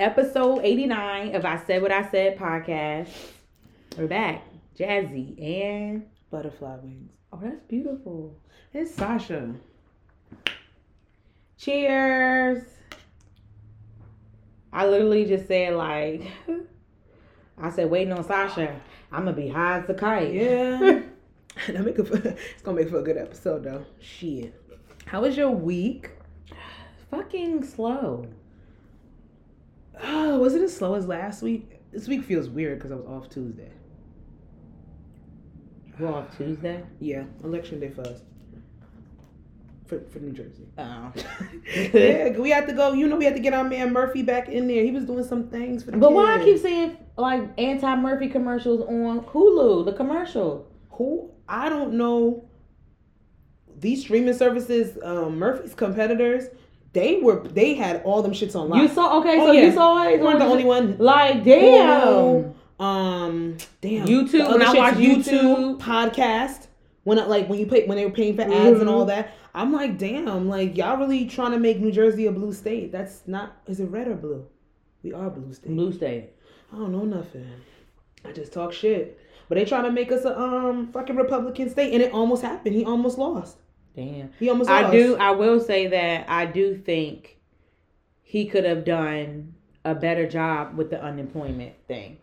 episode 89 of I Said What I Said podcast. We're back. Jazzy and Butterfly wings. oh that's beautiful. It's Sasha. Cheers. I literally just said like I said waiting on Sasha. I'm gonna be high as a kite. Yeah. that make it it's gonna make for a good episode though. Shit. How was your week? Fucking slow. Oh, was it as slow as last week? This week feels weird because I was off Tuesday. We're off Tuesday. Yeah, election day for us. For, for New Jersey. Oh. yeah, we had to go. You know, we had to get our man Murphy back in there. He was doing some things for the But why I keep kids. seeing like anti Murphy commercials on Hulu, the commercial. who I don't know. These streaming services, um, Murphy's competitors, they were they had all them shits online. You saw okay, Oh, so yeah. you saw it. You weren't the only one. Like damn. Hulu, um, damn. YouTube, when I watch YouTube. podcast, when I, like when you pay when they were paying for ads Mhm. and all that, I'm like, damn, like y'all really trying to make New Jersey a blue state? That's not. Is it red or blue? We are blue state. Blue State. I don't know nothing. I just talk shit. But they trying to make us a um fucking Republican state, and it almost happened. He almost lost. Damn. He almost lost. I do. I will say that I do think he could have done a better job with the unemployment thing.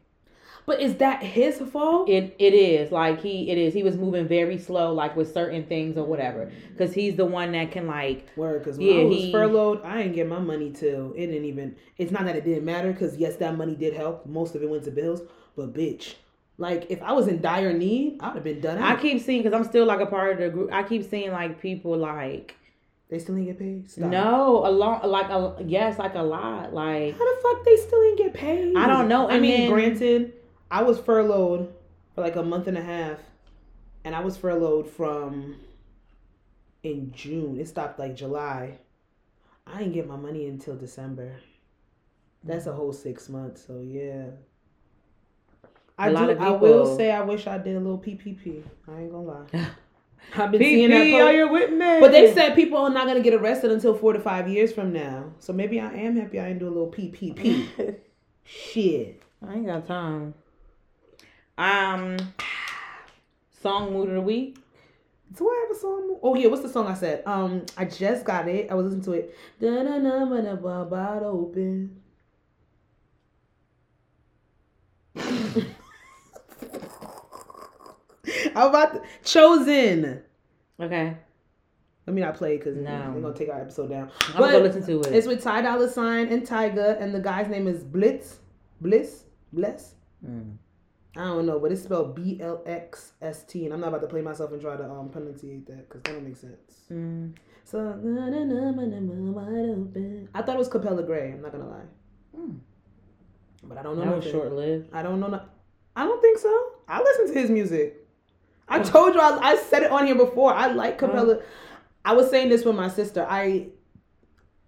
But is that his fault? It it is like he it is. He was moving very slow, like with certain things or whatever, because he's the one that can like. Word, because when Yeah, I was he- furloughed, I didn't get my money till it didn't even. It's not that it didn't matter, because yes, that money did help. Most of it went to bills, but bitch, like if I was in dire need, I'd have been done. I keep seeing because I'm still like a part of the group. I keep seeing like people like they still didn't get paid. Stop. no a lot like a yes like a lot like How the fuck they still didn't get paid? I don't know, I and mean, then- granted, I was furloughed for like a month and a half, and I was furloughed from in June. It stopped like July. I didn't get my money until December. That's a whole six months. So yeah. I A do. of I will say I wish I did a little PPP. I ain't gonna lie. I've been seeing PP, that. are you with me? but they said people are not gonna get arrested until four to five years from now. So maybe I am happy I didn't do a little PPP. Shit. I ain't got time. Um, song mood of the week. Do I have a song? Oh yeah, what's the song I said? Um, I just got it. I was listening to it. Da-na-na, ba-na-ba, ba, open. How about the, chosen? Okay, Let me not play because No. we're gonna take our episode down. I'm gonna listen to it. It's with Ty Dolla Sign and Tyga, and the guy's name is Blitz, Bliss, Bless. Mm. I don't know, but it's spelled B L X S T, and I'm not about to play myself and try to um pronunciate that because that don't make sense. Mm. So. I thought it was Capella Grey. I'm not gonna lie, Mm. but I don't know. That was short lived. I don't know. No- I don't think so. I listen to his music. I told you I, I said it on here before. I like Capella. I was saying this with my sister. I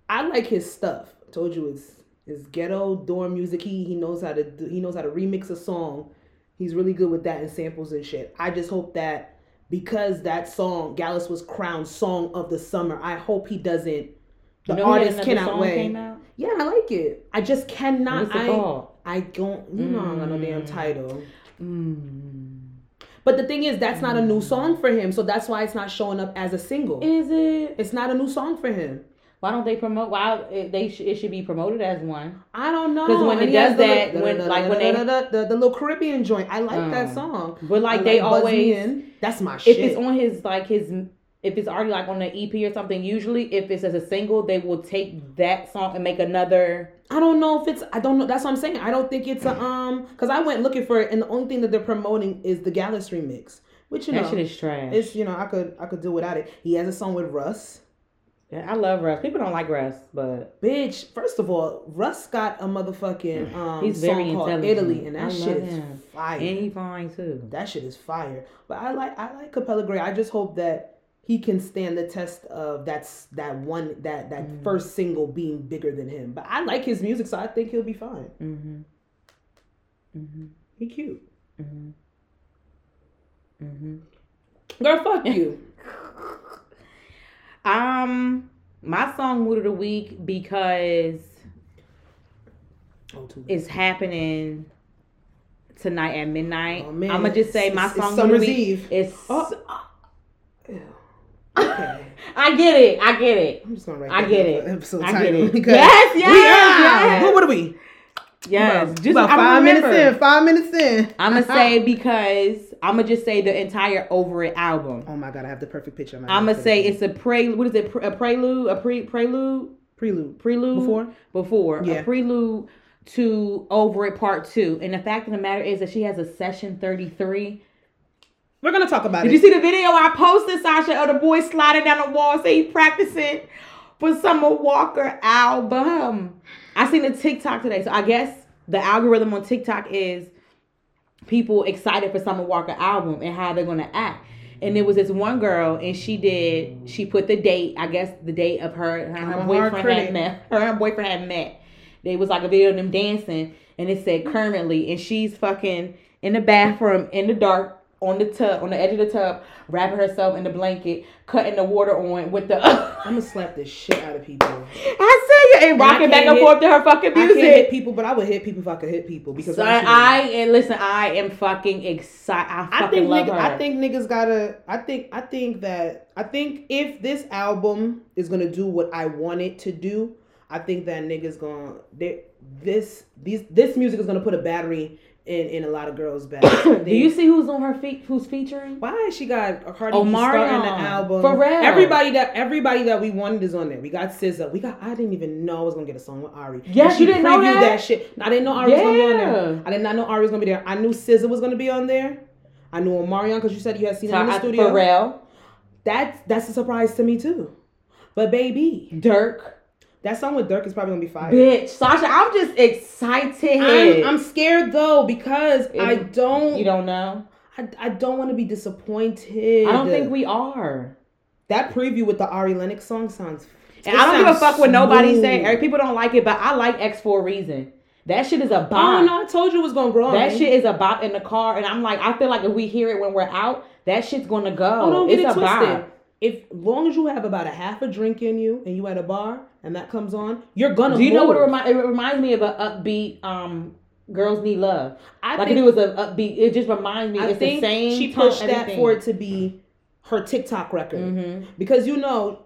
I like his stuff. I told you it's it's ghetto dorm music. He he knows how to do, he knows how to remix a song. He's really good with that and samples and shit. I just hope that because that song Gyalis was crowned song of the summer. I hope he doesn't. The You know artist cannot wait. Yeah, I like it. I just cannot. I called? I don't. You know, I don't got no damn Mm. title. Mm. But the thing is, that's not a new song for him, so that's why it's not showing up as a single. Is it? It's not a new song for him. Why don't they promote? Why it, they sh- it should be promoted as one? I don't know. 'Cause when it And has does that, little- when- the- like, the- when they- the, the, the little Caribbean joint, I like that Um, song. But like I they Me always, In. that's my shit. if it's on his like his, if it's already like on an EP or something. Usually, if it's as a single, they will take that song and make another. I don't know if it's. I don't know. That's what I'm saying. I don't think it's a um. Because I went looking for it, and the only thing that they're promoting is the Gyalis remix, which you that know, shit is trash. it's you know I could I could do without it. He has a song with Russ. Yeah, I love Russ. People don't like Russ, but Bitch, first of all, Russ got a motherfucking um He's very song called. Italy, and that I shit is fire. and he fine too. that shit is fire. But I like I like Capella Grey. I just hope that he can stand the test of that's that one that that Mm. first single being bigger than him. But I like his music, so I think he'll be fine. Mm-hmm. Mm-hmm. He cute. Mm-hmm. Mm-hmm. Girl, fuck you. Um, my song mood of the week because Oh, is happening tonight at midnight. Oh. I'm gonna just say my it's song Summer's of the week Eve. is. Oh. Ew. Okay. I get it. I get it. I'm just gonna write. I get it. Episode I get it. because Yes, we yes, are. yes. What, what are we? Yes, about, just about five minutes in. Five minutes in. I'm gonna say because I'm gonna just say the entire Over It album. Oh my god, I have the perfect picture. I'm gonna say it's a pre. What is it? A prelude? A pre prelude? prelude. Prelude Before? Before Yeah. a prelude to Over It Part Two. And the fact of the matter is that she has a session 33. We're gonna talk about Did it. Did you see the video I posted, Sasha, of the boy sliding down the wall, say he practicing for Summer Walker album? I seen a TikTok today, so I guess the algorithm on TikTok is people excited for Summer Walker album and how they're gonna act. And there was this one girl, and she did. She put the date. I guess the date of her her, her boyfriend had met. Her and her boyfriend had met. They was like a video of them dancing, and it said currently, and she's fucking in the bathroom in the dark on the tub, on the edge of the tub, wrapping herself in the blanket, cutting the water on with the. I'm gonna slap the shit out of people. I see you and rocking back can't and hit- forth to her fucking music. I can't hit people, but I would hit people if I could hit people because So I'm I and listen, I am fucking excited. I fucking I think love nigga, her. I think niggas gotta. I think I think that I think if this album is gonna do what I want it to do, I think that niggas gonna they, this these this music is gonna put a battery in in a lot of girls' back. Do you see who's on her feet? Who's featuring? Why she got a Cardi B Omarion. starting the album? For real. Everybody that everybody that we wanted is on there. We got SZA. We got. I didn't even know I was gonna get a song with Ari. Yes, And she you didn't know previewed that? shit. I didn't know Ari was gonna be on there. I did not know Ari was gonna be there. I knew SZA was gonna be on there. I knew Omarion because you said you had seen him in the Uh, studio. Pharrell, That's that's a surprise to me too. But baby, Durk, that song with Durk is probably gonna be fire. bitch, Sasha. I'm just excited. I'm, I'm scared though because I don't. you don't know. I, I don't want to be disappointed. I don't think we are. That preview with the Ari Lennox song sounds. And I don't give a fuck what nobody smooth. say. People don't like it, but I like X for a reason. That shit is a bop. Oh no, I told you it was gonna grow. That me. shit is a bop in the car, and I'm like, I feel like if we hear it when we're out, that shit's gonna go. Oh, don't get it's it a twisted. bop. If long as you have about a half a drink in you and you at a bar and that comes on, you're gonna. Do you know what it move. reminds? It reminds me of an upbeat. Um, girls need love. I Like think, it was an upbeat, it just reminds me. I it's think the same. she tone, pushed that for it to be her TikTok record Mhm. because you know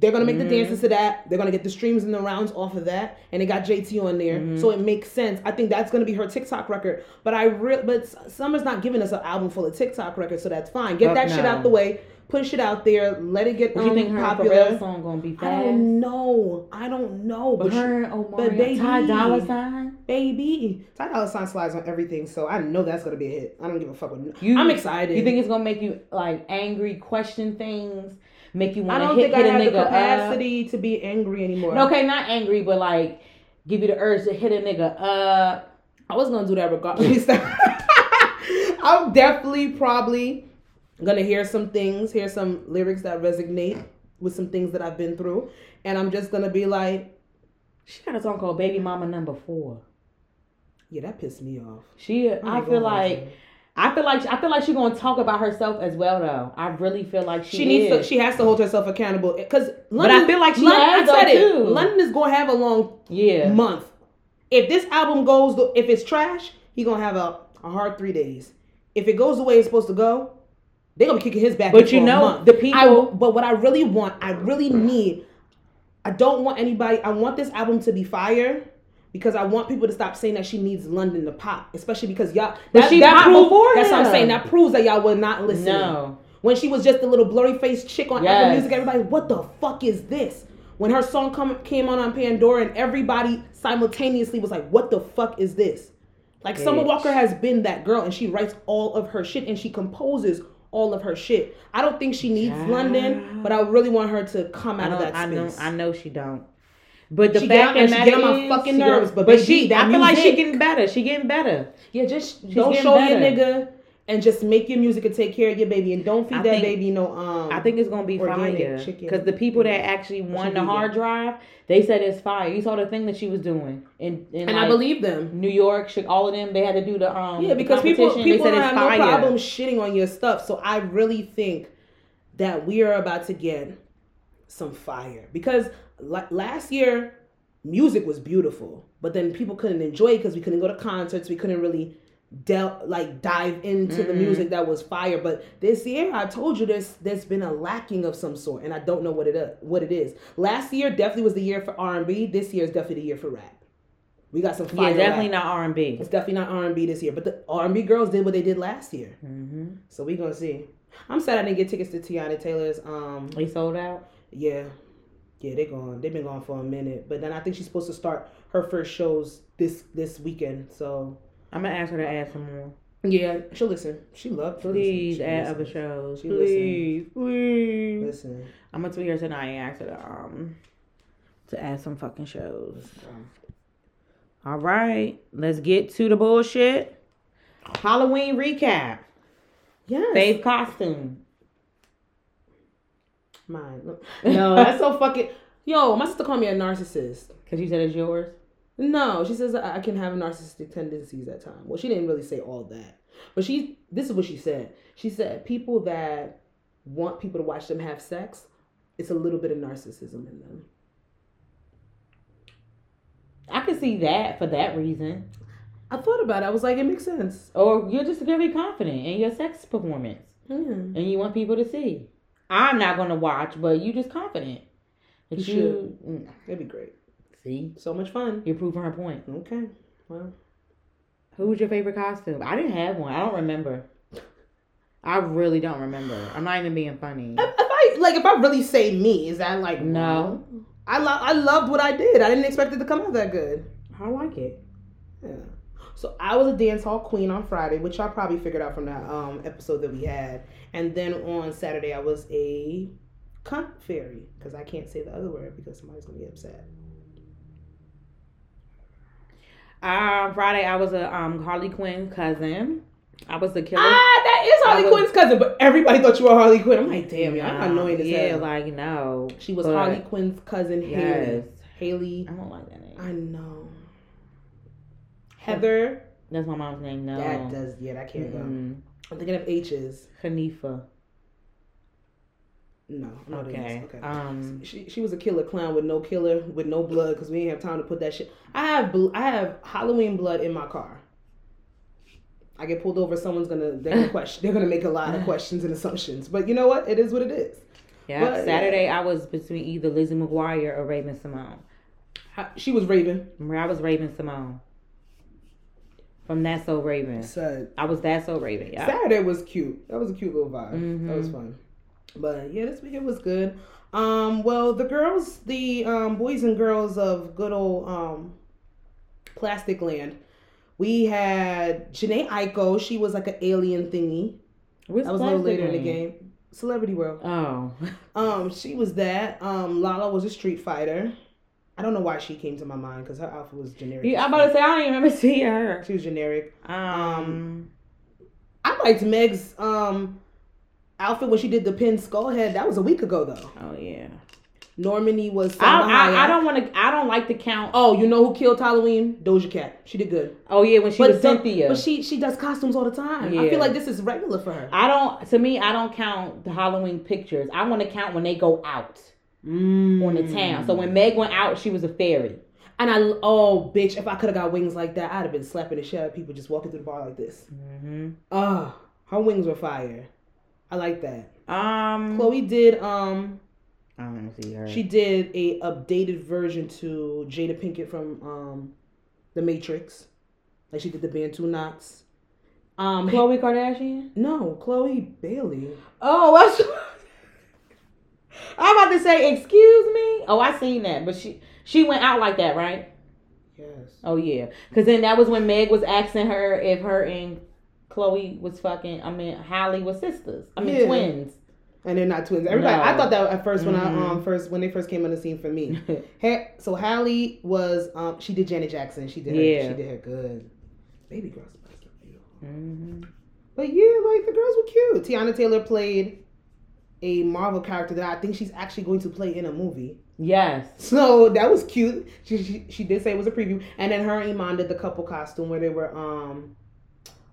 they're gonna make Mhm. the dances to that. They're gonna get the streams and the rounds off of that, and they got JT on there, Mhm. so it makes sense. I think that's gonna be her TikTok record. But I re- but Summer's not giving us an album full of TikTok records, so that's fine. Get Fuck that shit out the way. Push it out there. Let it get you um, think her popular. Song gonna be fast? I don't know. I don't know. But But, her and Omar, but baby- Ty Dolla Sign. baby, Ty Dolla Sign slides on everything, so I know that's gonna be a hit. I don't give a fuck. What, You- I'm excited. You think it's gonna make you like angry, question things, make you want to hit, think I hit a have the nigga up? capacity to be angry anymore. Okay, not angry, but like give you the urge to hit a nigga up. I was gonna do that regardless. I'm definitely probably gonna hear some things, hear some lyrics that resonate with some things that I've been through, and I'm just gonna be like, She got a song called "Baby Mama Number 4. yeah, that pissed me off. She, Oh I feel God. like, I feel like, I feel like she's gonna talk about herself as well, though. I really feel like she, she, needs to. She has to hold herself accountable because. But I feel like she London, has, I said it. too. London is gonna have a long yeah. month. If this album goes, if it's trash, he gonna have a, a hard three days. If it goes the way it's supposed to go, they're gonna be kicking his back. But you know, the people- I, but what I really want, I really need. I don't want anybody. I want this album to be fire. Because I want people to stop saying that she needs London to pop, especially because y'all. That- she that popped prove- before That's what I'm saying. That proves that y'all were not listening. No. When she was just a little blurry faced chick on Apple Music, everybody, what the fuck is this? When her song come, came on on Pandora, and everybody simultaneously was like, what the fuck is this? Like Summer Walker has been that girl, and she writes all of her shit, and she composes all of her shit. I don't think she needs Child. London, but I really want her to come out of that I know. I know she don't. But the She fact and she that get on my fucking nerves, but but baby, she. I feel like she getting better. She getting better. Yeah, just don't show better. your nigga and just make your music and take care of your baby and don't feed I that think- baby no um I think it's gonna be fire chicken. because the people that actually won the hard drive, they said it's fire. You saw the thing that she was doing in, in and I believe them. New York, all of them. They had to do the um Yeah, because people people said have no problem shitting on your stuff. So I really think that we are about to get some fire because la- last year music was beautiful, but then people couldn't enjoy it because we couldn't go to concerts. We couldn't really del like dive into the Mhm. music that was fire. But this year, I told you there's there's been a lacking of some sort, and I don't know what it uh, what it is. Last year definitely was the year for R and B. This year is definitely the year for rap. We got some fire. Yeah, definitely rap. not R and B. It's definitely not R and B this year, but the R and B girls did what they did last year. Mm-hmm. So we gonna see. I'm sad I didn't get tickets to Teyana Taylor's. Um, They sold out. yeah, yeah, they gone. They've been gone for a minute, but then I think she's supposed to start her first shows this this weekend. So I'm gonna ask her to add some more. yeah, she'll listen. She loves. Please listen. Add listen. other shows. She Please, please. Listen, I'm gonna tweet her tonight and ask her to um to add some fucking shows. All right, let's get to the bullshit. Halloween recap. yes, Fave costume. mine. No, that's so fucking. Yo, my sister called me a narcissist. Cause you said it's yours. No, she says I can have narcissistic tendencies at times. Well, she didn't really say all that, but she. This is what she said. She said people that want people to watch them have sex, it's a little bit of narcissism in them. I can see that for that reason. I thought about it. I was like, it makes sense. Or you're just very confident in your sex performance Mm. and you want people to see. I'm not gonna watch, but you just confident. That You you, Mm, That'd be great. See, So much fun. you're proving her point. Okay. Well, Who was your favorite costume? I didn't have one. I don't remember. I really don't remember. I'm not even being funny. if, if I like, if I really say me, is that like No. I lo- I loved what I did. I didn't expect it to come out that good. I like it. Yeah. So I was a dance hall queen on Friday, which y'all probably figured out from that um episode that we had. And then on Saturday I was a cunt fairy because I can't say the other word because somebody's gonna get upset. Uh, Friday I was a um Harley Quinn cousin. I was the killer. Ah, that is Harley was- Quinn's cousin, but everybody thought you were Harley Quinn. I'm like, damn, y'all Nah, annoying as Yeah, hell. like no. she was Harley Quinn's cousin, Yes. Haley. Haley. I don't like that name. I know. Heather. That's my mom's name. No. That does, yeah, that can't go. Mm-mm. I'm thinking of H's. Hanifa. No, no, Okay. Okay. Um. She, she was a killer clown with no killer with no blood because we didn't have time to put that shit. I have bl- I have Halloween blood in my car. I get pulled over. Someone's gonna they're gonna question. They're gonna make a lot of questions and assumptions. But you know what? It is what it is. Yeah. But, Saturday I was between either Lizzie McGuire or Raven-Symoné. She was Raven. I was Raven-Symoné. From That So Raven. I was That So Raven. Yeah. Saturday was cute. That was a cute little vibe. That was Mhm. fun. But yeah, this weekend was good. Um, well, the girls, the um, boys and girls of good old um, Plastic Land. We had Jhené Aiko. She was like an alien thingy. What's That was a little later in the game. Celebrity World. Oh. Um, she was that. Um, Lala was a Street Fighter. I don't know why she came to my mind because her outfit was generic. Yeah, I'm about to say I don't even remember seeing her. She was generic. Um. I liked Meg's um outfit when she did the pin skull head. That was a week ago though. Oh yeah. Normani was. I, I, I don't want to. I don't like to count. Oh, you know who killed Halloween? Doja Cat. She did good. Oh yeah, when she but was Cynthia. But she she does costumes all the time. I feel like this is regular for her. I don't. To me, I don't count the Halloween pictures. I want to count when they go out Mm. on the town. So when Meg went out, she was a fairy. And I oh bitch, if I could have got wings like that, I'd have been slapping the shit out of people just walking through the bar like this. Mm-hmm. Ah, her wings were fire. I like that. Um. Chloe did um I don't see her. she did a updated version to Jada Pinkett from um The Matrix. Like she did the Bantu knots. Um Khloé Kardashian. no, Chloe Bailey. Oh, what's? I'm about to say, excuse me. Oh, I seen that, but she she went out like that, right? Yes. Oh yeah, because then that was when Meg was asking her if her and Chloe was fucking. I mean, Halle was sisters. I mean, Yeah. twins. And they're not twins. Everybody, No. I thought that at first when I Mhm. um first when they first came on the scene for me. Ha- so Halle was um she did Janet Jackson. She did her, Yeah. she did her good. Baby girls supposed to be beautiful. hmm But yeah, like the girls were cute. Teyana Taylor played a Marvel character that I think she's actually going to play in a movie. Yes. So that was cute. She, she she did say it was a preview. And then her and Iman did the couple costume where they were um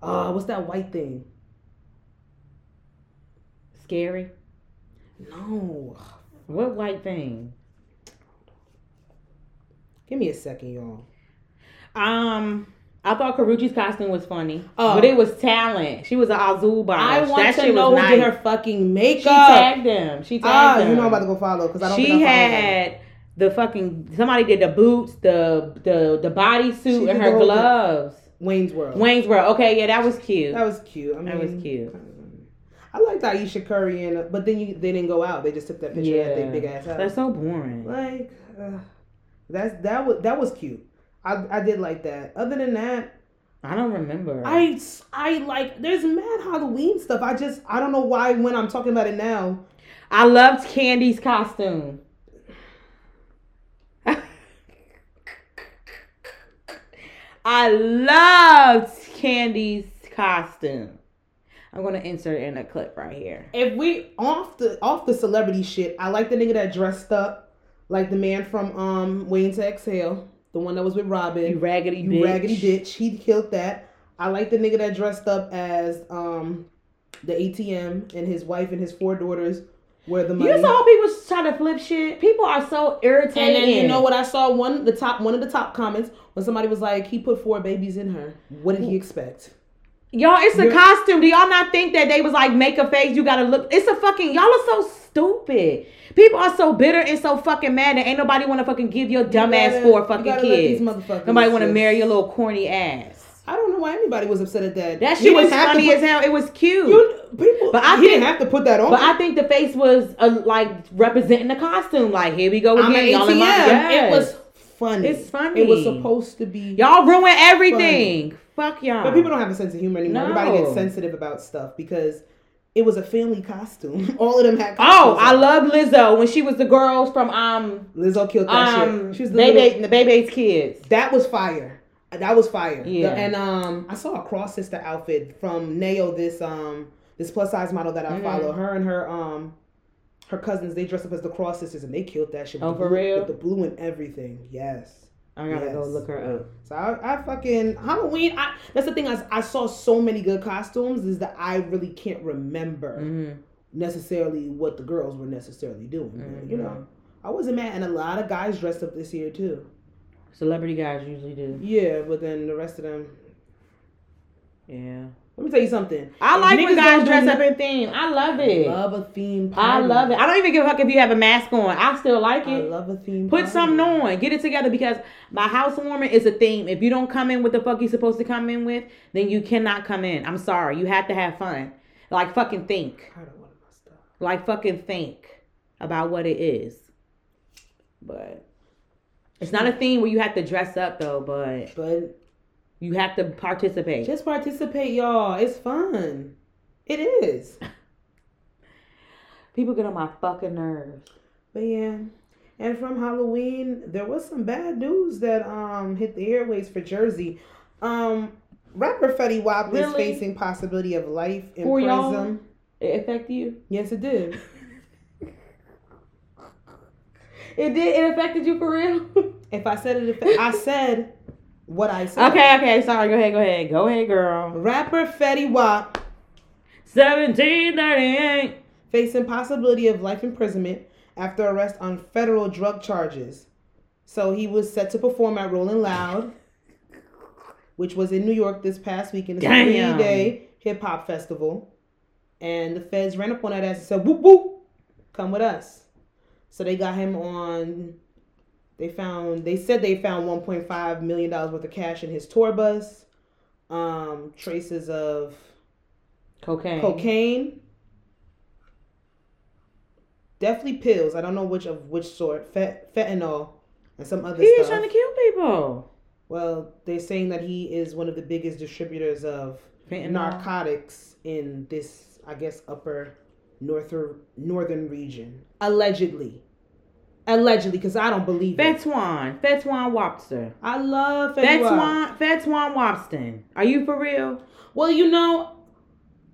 uh what's that white thing? Scary. No. What white thing? Give me a second, y'all. Um, I thought Karrueche's costume was funny, Oh. but it was talent. She was an Azul. I want that to know who nice. did her fucking makeup. She tagged them. She tagged ah, them. you know I'm about to go follow because I don't she think I followed her. had the fucking somebody did the boots, the the the bodysuit, and her gloves. thing. Wayne's World. Wayne's World. Okay, yeah, that was cute. That was cute. I mean, That was cute. I liked Ayesha Curry and but then you they didn't go out. They just took that picture at their big ass house. That's so boring. like uh, that's that was that was cute. I I did like that. Other than that, I don't remember. I I like there's mad Halloween stuff. I just I don't know why when I'm talking about it now. I loved Candy's costume. I loved Candy's costume. I'm gonna insert in a clip right here. If we off the off the celebrity shit, I like the nigga that dressed up like the man from um Waiting to Exhale, the one that was with Robin. You raggedy You bitch. raggedy bitch. He killed that. I like the nigga that dressed up as um the ATM and his wife and his four daughters were the money. You saw people try to flip shit. People are so irritated. and then you know what I saw one the top one of the top comments when somebody was like he put four babies in her. What did he expect? Y'all, it's a You're- costume. Do y'all not think that they was like make a face? You gotta look. It's a fucking. Y'all are so stupid. People are so bitter and so fucking mad that ain't nobody want to fucking give your dumb ass gotta- four you fucking gotta let these kids. motherfuckers Nobody want to just- marry your little corny ass. I don't know why anybody was upset at that. That He shit was didn't have to funny put- as hell. It was cute. You people, But I he think- didn't have to put that on. but I think the face was uh, like representing the costume. Like here we go I'm again. an Y'all in my ATM. It was funny. It's funny. It was supposed to be. Y'all ruin everything. Fuck y'all. But people don't have a sense of humor anymore. No. Everybody gets sensitive about stuff because it was a family costume. All of them had. Oh, I on. love Lizzo when she was the girls from um Lizzo killed that um shit. She was the baby little- the baby's kids. That was fire. That was fire. Yeah. The- and um, I saw a cross sister outfit from Nao. This um, this plus size model that I Mhm. follow. Her and her um, her cousins. They dressed up as the cross sisters and they killed that shit. with Oh, the for blue- real? With the blue and everything. Yes. I gotta go look her up. So I, I fucking Halloween. I, that's the thing. I, I saw so many good costumes. Is that I really can't remember Mhm. necessarily what the girls were necessarily doing. But, You know, I wasn't mad, and a lot of guys dressed up this year too. Celebrity guys usually do. Yeah, but then the rest of them. Yeah. Let me tell you something. I like when guys dress up in theme. I love it. Love a theme. I love it. I don't even give a fuck if you have a mask on. I still like it. I love a theme. Put party. something on. Get it together because my housewarming is a theme. If you don't come in with the fuck you're supposed to come in with, then you cannot come in. I'm sorry. You have to have fun. Like fucking think. I don't want my stuff. Like fucking think about what it is. But it's not a theme where you have to dress up though, but But you have to participate. just participate, y'all. It's fun. It is. People get on my fucking nerves. But yeah. And from Halloween, there was some bad news that um hit the airways for Jersey. Um rapper Fetty Wap is facing possibility of life in For y'all? prison. It affect you? Yes, it did. It did. It affected you for real. If I said it, I said what I said. okay, okay. Sorry. Go ahead. Go ahead. Go ahead, girl. Rapper Fetty Wap Seventeen thirty-eight. facing possibility of life imprisonment after arrest on federal drug charges. So he was set to perform at Rolling Loud, which was in New York this past weekend. It's a three-day hip hop festival, and the feds ran up on that ass and said, "Whoop whoop, come with us." So they got him on. They found. They said they found 1.5 million dollars worth of cash in his tour bus. Um, traces of Cocaine. cocaine definitely pills i don't know which of which sort Fet, fentanyl and some other He is stuff trying to kill people. well they're saying that he is one of the biggest distributors of Fentanyl. narcotics in this i guess upper northern northern region allegedly allegedly because i don't believe it Fetwan. Fetwan Wobster. i love. Fetwan. Fetwan Wobston. Are you for real? well you know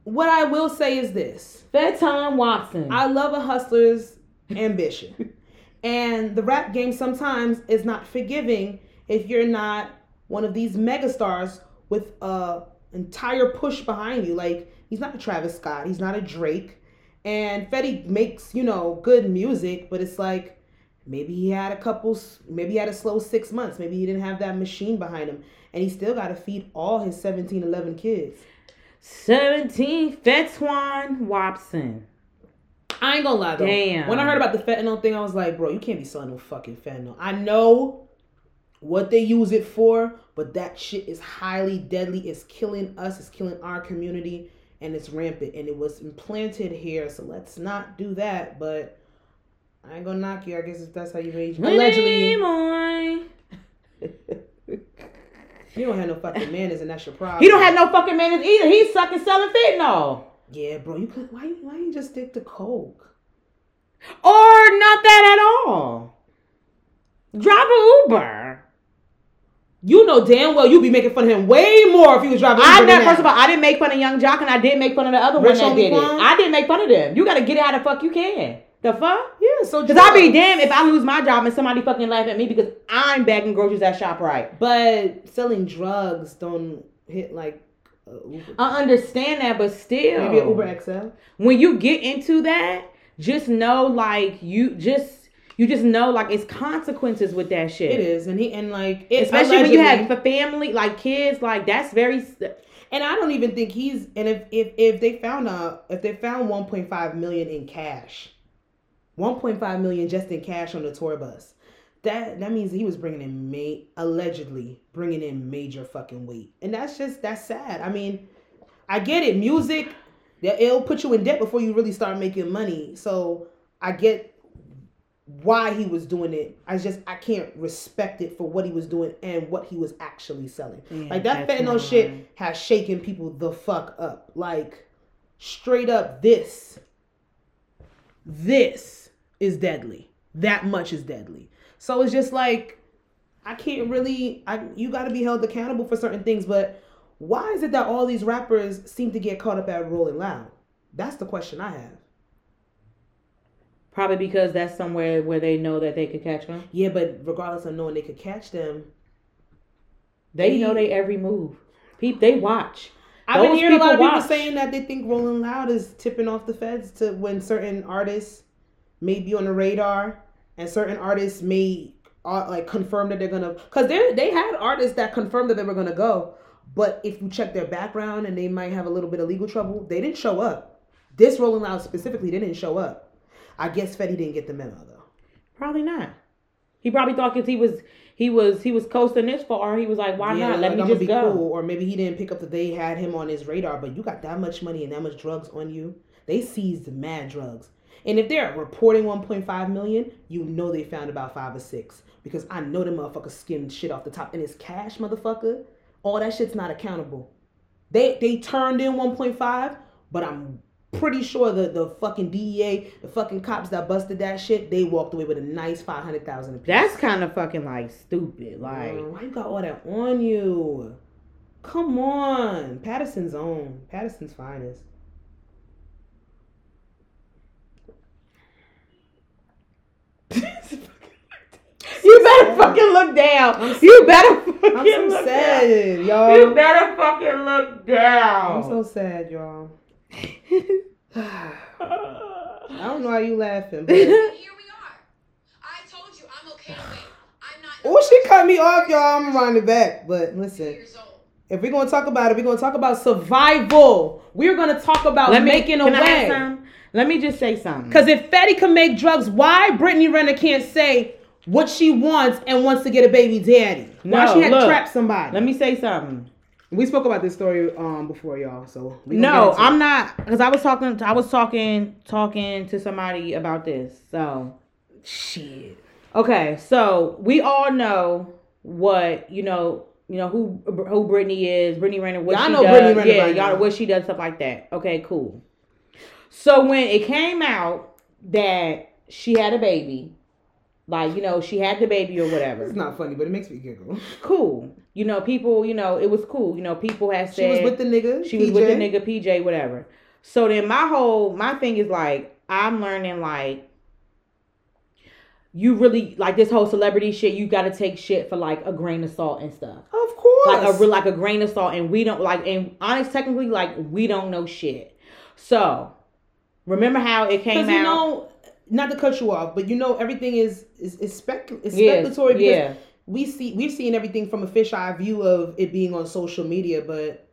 what i will say is this Fetwan Wobson. I love a hustler's ambition. and the rap game sometimes is not forgiving if you're not one of these megastars with a entire push behind you. Like he's not a Travis Scott, he's not a Drake. And Fetty makes, you know, good music, but it's like Maybe he had a couple. Maybe he had a slow six months. Maybe he didn't have that machine behind him, and he still got to feed all his 17, 11 kids. 17 Fetwan Watson. I ain't gonna lie though. Damn. When I heard about the fentanyl thing, I was like, bro, you can't be selling no fucking fentanyl. I know what they use it for, but that shit is highly deadly. It's killing us. It's killing our community, and it's rampant. And it was implanted here, so let's not do that. But I ain't gonna knock you. I guess if that's how you raise. Allegedly, Boy. you don't have no fucking manners, and that's your problem. He don't have no fucking manners either. He's sucking selling fentanyl. Yeah, bro. You could. Why? Why you just stick to coke? Or not that at all. Drive an Uber. You know damn well you'd be making fun of him way more if he was driving. I never, first of all, I didn't make fun of Young Joc and I didn't make fun of the other Rich one that did it. I didn't make fun of them. You gotta get it how the fuck you can. The fuck? yeah. So Cause I'll be damned if I lose my job and somebody fucking laugh at me because I'm bagging groceries at ShopRite. But selling drugs don't hit like uh, I understand that, but still. maybe an Uber XL. when you get into that, just know like you just you just know like it's consequences with that shit. It is, and he and like it, Especially when you have a family, like kids, like that's very. And I don't even think he's. And if if if they found a if they found 1.5 million in cash, 1.5 million just in cash on the tour bus, that that means he was bringing in ma- allegedly bringing in major fucking weight, and that's just that's sad. I mean, I get it, music, it'll put you in debt before you really start making money. So I get why he was doing it. I just I can't respect it for what he was doing and what he was actually selling. Yeah, like that fentanyl shit has shaken people the fuck up. Like straight up this this is deadly. That much is deadly. So it's just like I can't really I you got to be held accountable for certain things, but why is it that all these rappers seem to get caught up at rolling loud? That's the question I have. Probably because that's somewhere where they know that they could catch them. Yeah, but regardless of knowing they could catch them, They They- know they every move. People, they watch. I've been hearing a lot of people people watch. saying that they think Rolling Loud is tipping off the feds to when certain artists may be on the radar and certain artists may uh, like confirm that they're gonna because they they had artists that confirmed that they were gonna go, but if you check their background and they might have a little bit of legal trouble, they didn't show up. This Rolling Loud specifically, they didn't show up. I guess Fetty didn't get the memo though. Probably not. He probably thought because he was he was he was coasting this far. He was like, why Yeah, not? Let like, me I'ma just be go. cool. Or maybe he didn't pick up that they had him on his radar, but you got that much money and that much drugs on you. They seized mad drugs. And if they're reporting 1.5 million, you know they found about five or six. Because I know them motherfuckers skimmed shit off the top. And it's cash, motherfucker. All that shit's not accountable. They they turned in 1.5, but I'm pretty sure the, the fucking DEA, the fucking cops that busted that shit, they walked away with a nice 500,000 apiece. That's kind of fucking like stupid. Like Mm, why you got all that on you? Come on, Paterson's own, Paterson's finest. You better fucking look down. you better fucking I'm so look sad, down. y'all. You better fucking look down. I'm so sad, y'all. I don't know why you laughing, but Here we are. I told you I'm okay to wait. I'm not. oh, she cut me off, y'all. I'm running back. But listen, if we're gonna talk about it, we're gonna talk about survival. We're gonna talk about Let me making a can I add way. some? Let me just say something. Because if Fetty can make drugs, why Brittany Renner can't say what she wants and wants to get a baby daddy? why No, she had look. to trap somebody? let me say something. We spoke about this story um before y'all, so No, I'm it. not because I was talking. I was talking talking to somebody about this. So shit. okay, so we all know what you know. You know who who Brittany is. Brittany Renner. What Yeah, I she know does. Brittany Renner Yeah, y'all now. know what she does, stuff like that. Okay, cool. So when it came out that she had a baby, like you know she had the baby or whatever, It's not funny, but it makes me giggle. cool. You know, people. You know, it was cool. You know, people had said. She was with the nigga. she was with the PJ. nigga PJ, whatever. So then my whole my thing is like I'm learning like you really like this whole celebrity shit. You got to take shit for like a grain of salt and stuff, Of course. like a real like a grain of salt. And we don't like and honest technically like we don't know shit. So remember how it came out? you know, not to cut you off, but you know everything is is, is, spec, is Yes, speculatory because yeah. we see we've seen everything from a fisheye view of it being on social media, but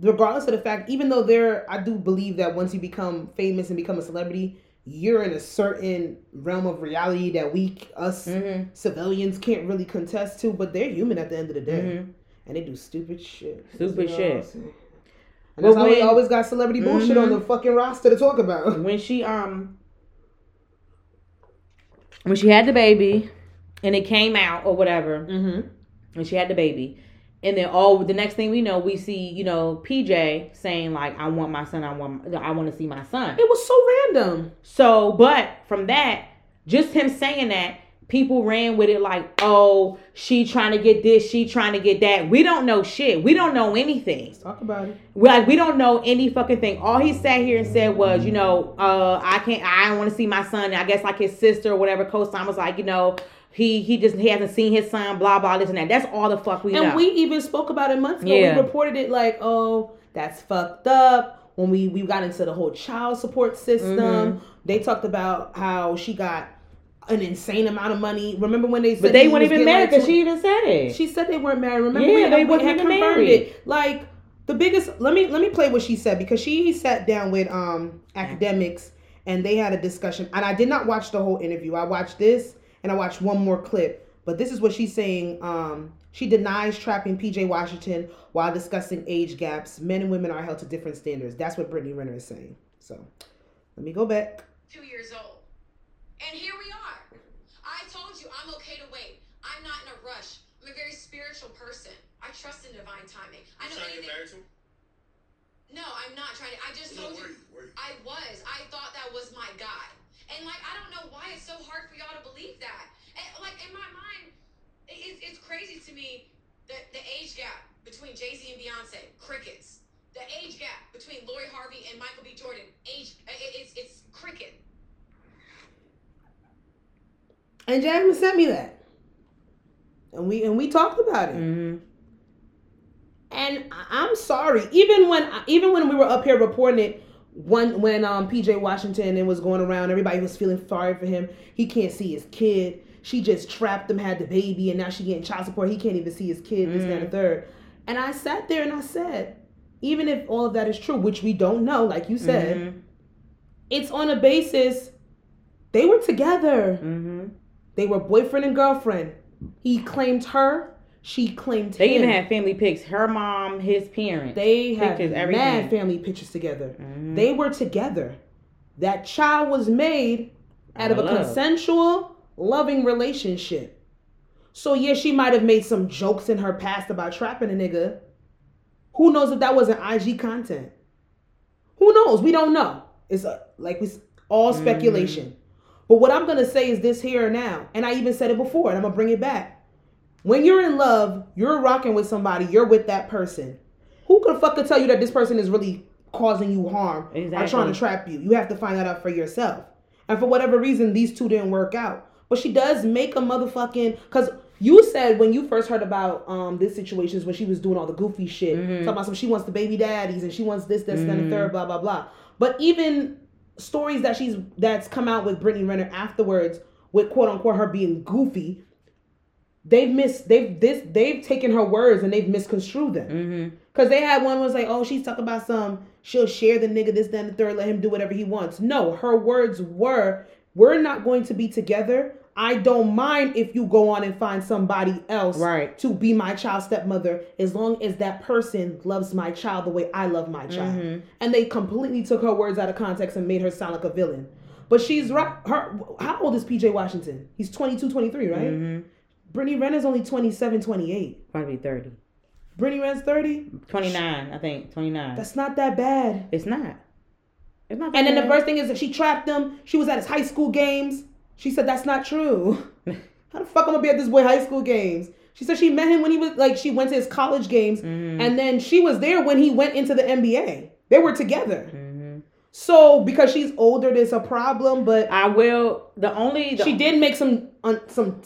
regardless of the fact, even though there, I do believe that once you become famous and become a celebrity, you're in a certain realm of reality that we us Mhm. civilians can't really contest to, but they're human at the end of the day, Mhm. and they do stupid shit. Stupid shit. And that's But how we always got celebrity bullshit on Mhm. the fucking roster to talk about. when she um when she had the baby and it came out or whatever Mm-hmm. and she had the baby and then all the next thing we know we see you know pj saying like i want my son i want i want to see my son It was so random. so but from that just him saying that people ran with it like oh she trying to get this she trying to get that we don't know shit we don't know anything Talk about it. we, like we don't know any fucking thing. All he sat here and said was, you know, uh, I can't, I don't want to see my son. I guess like his sister or whatever co-sign was like, you know, he he just he hasn't seen his son. Blah blah this and that. That's all the fuck we And know. we even spoke about it months ago. Yeah. We reported it like, oh, that's fucked up. When we we got into the whole child support system, Mhm. they talked about how she got an insane amount of money. Remember when they said but they weren't even married like because tw- she even said it. She said they weren't married. Remember, Yeah, we, they we wasn't even confirmed married. it. Like the biggest. Let me let me play what she said because she sat down with um academics and they had a discussion. And I did not watch the whole interview. I watched this and I watched one more clip. But this is what she's saying. Um, she denies trapping PJ Washington while discussing age gaps. Men and women are held to different standards. That's what Brittany Renner is saying. So let me go back. two years old. And here we are. I told you I'm okay to wait. I'm not in a rush. I'm a very spiritual person. I trust in divine timing. I know trying to anything. get married to? No, I'm not trying to. I just No, told were you. you? You? I was. I thought that was my guy. And like, I don't know why it's so hard for y'all to believe that. And, like in my mind, it's, it's crazy to me that the age gap between Jay Z and Beyonce, crickets. The age gap between Lori Harvey and Michael B. Jordan, age, it's it's cricket. And Jasmine sent me that. And we and we talked about it. Mhm. And I'm sorry, even when even when we were up here reporting it, one when um PJ Washington and was going around, everybody was feeling sorry for him. He can't see his kid. She just trapped him, had the baby, and now she getting child support. He can't even see his kid. This, that, and the third. And I sat there and I said, even if all of that is true, which we don't know, like you said, Mhm. it's on a basis they were together. Mhm. They were boyfriend and girlfriend. He claimed her. She claimed They him. even had family pics. Her mom, his parents. They had pictures, mad family pictures together. Mhm. They were together. That child was made out of a consensual, loving relationship. So yeah, she might have made some jokes in her past about trapping a nigga. Who knows if that wasn't IG content? Who knows? We don't know. It's uh, like we s- all Mm-hmm. speculation. But what I'm gonna say is this here and now, and I even said it before, and I'm gonna bring it back. When you're in love, you're rocking with somebody, you're with that person. Who could fucking tell you that this person is really causing you harm or Exactly. trying to trap you? You have to find that out for yourself. And for whatever reason, these two didn't work out. But she does make a motherfucking because you said when you first heard about um this situation is when she was doing all the goofy shit, talking about some she wants the baby daddies and she wants this, this, and then the third, blah blah blah. But even stories that she's that's come out with Brittany Renner afterwards, with quote unquote her being goofy, they've missed they've this they've taken her words and they've misconstrued them. Mhm. Cause they had one was like, oh, she's talking about some she'll share the nigga this, then the third, let him do whatever he wants. No, her words were, we're not going to be together. I don't mind if you go on and find somebody else Right. to be my child stepmother, as long as that person loves my child the way I love my child. Mhm. And they completely took her words out of context and made her sound like a villain. But she's right. Her how old is PJ Washington? He's 22, 23, right? Mhm. Brittany Renner's only 27, 28. Probably 30. Brittany Renner's 30? 29, I think. 29. That's not that bad. it's not. It's not. And then the first thing is that she trapped him. She was at his high school games. She said that's not true. How the fuck I'm gonna be at this boy high school games? She said she met him when he was like she went to his college games, Mm-hmm. and then she was there when he went into the NBA. They were together. Mhm. So because she's older, there's a problem. But I will. The only. The, she did make some un, some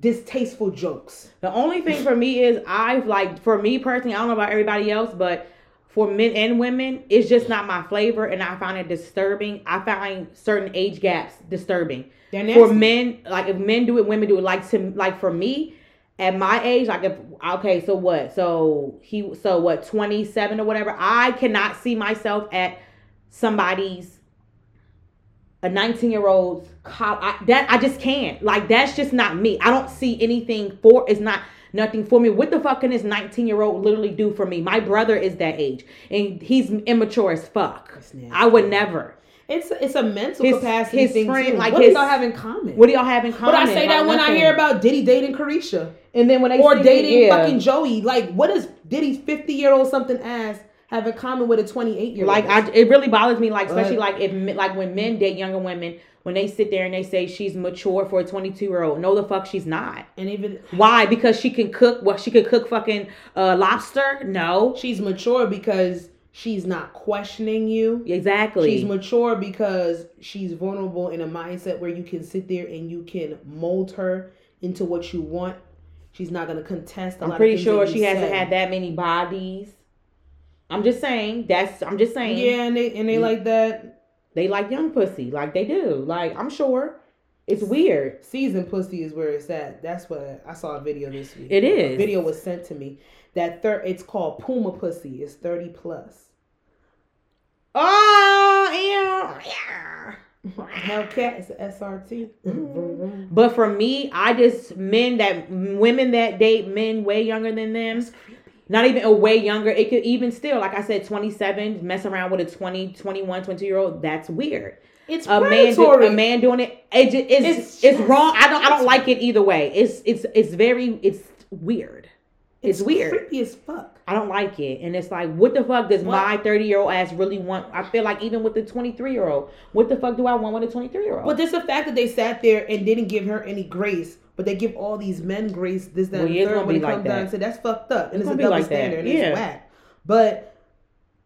distasteful jokes. The only thing for me is I've like for me personally, I don't know about everybody else, but for men and women, it's just not my flavor, and I find it disturbing. I find certain age gaps disturbing. For men, like if men do it, women do it. Like to like for me, at my age, like if okay, so what? So he, so what? Twenty seven or whatever. I cannot see myself at somebody's a 19 year old's col- I, that I just can't. Like that's just not me. I don't see anything for it's not nothing for me. What the fuck can this 19 year old literally do for me? My brother is that age and he's immature as fuck. I would never. It's it's a mental His- capacity his thing friend, too. like what his- do y'all have in common? What do y'all have in common? but I say that Like, when I hear about Diddy dating Caresha and then when they or see- dating yeah. fucking Joey, like what is Diddy's fifty year old something ass have in common with a twenty eight year old? Like I, it really bothers me. Like especially But- like if like when men date younger women, when they sit there and they say she's mature for a 22 year old. No, the fuck she's not. and even Why? Because she can cook. What she could cook fucking uh, lobster? No, she's mature because she's not questioning you. exactly. She's mature because she's vulnerable in a mindset where you can sit there and you can mold her into what you want. She's not gonna contest. A I'm lot pretty sure she hasn't had that many bodies. I'm just saying. That's. I'm just saying. Yeah, and they and they like that They like young pussy, like they do. Like I'm sure. It's weird. season pussy is where it's at. That's what I saw a video this week. It is. A video was sent to me. That third, it's called Puma pussy. It's thirty plus. Oh yeah. Hellcat is a SRT. Mm-hmm. But for me, I just men that women that date men way younger than them. Not even a way younger. It could even still, like I said, 27, mess around with a 20, 21, 22 year old. That's weird. It's A man, do, predatory. a man doing it, it it's, It's it's, wrong. I don't, I don't like it either way. It's, it's, it's very, it's weird. It's, weird. creepy as fuck. I don't like it. And it's like, what the fuck does What? my 30 year old ass really want? I feel like even with the 23 year old, what the fuck do I want with a 23 year old? But just the fact that they sat there and didn't give her any grace, but they give all these men grace, this, that, Well, and it's third, when be it like comes down that. to that's fucked up. And It's it's, a double like that. standard and Yeah. it's whack. But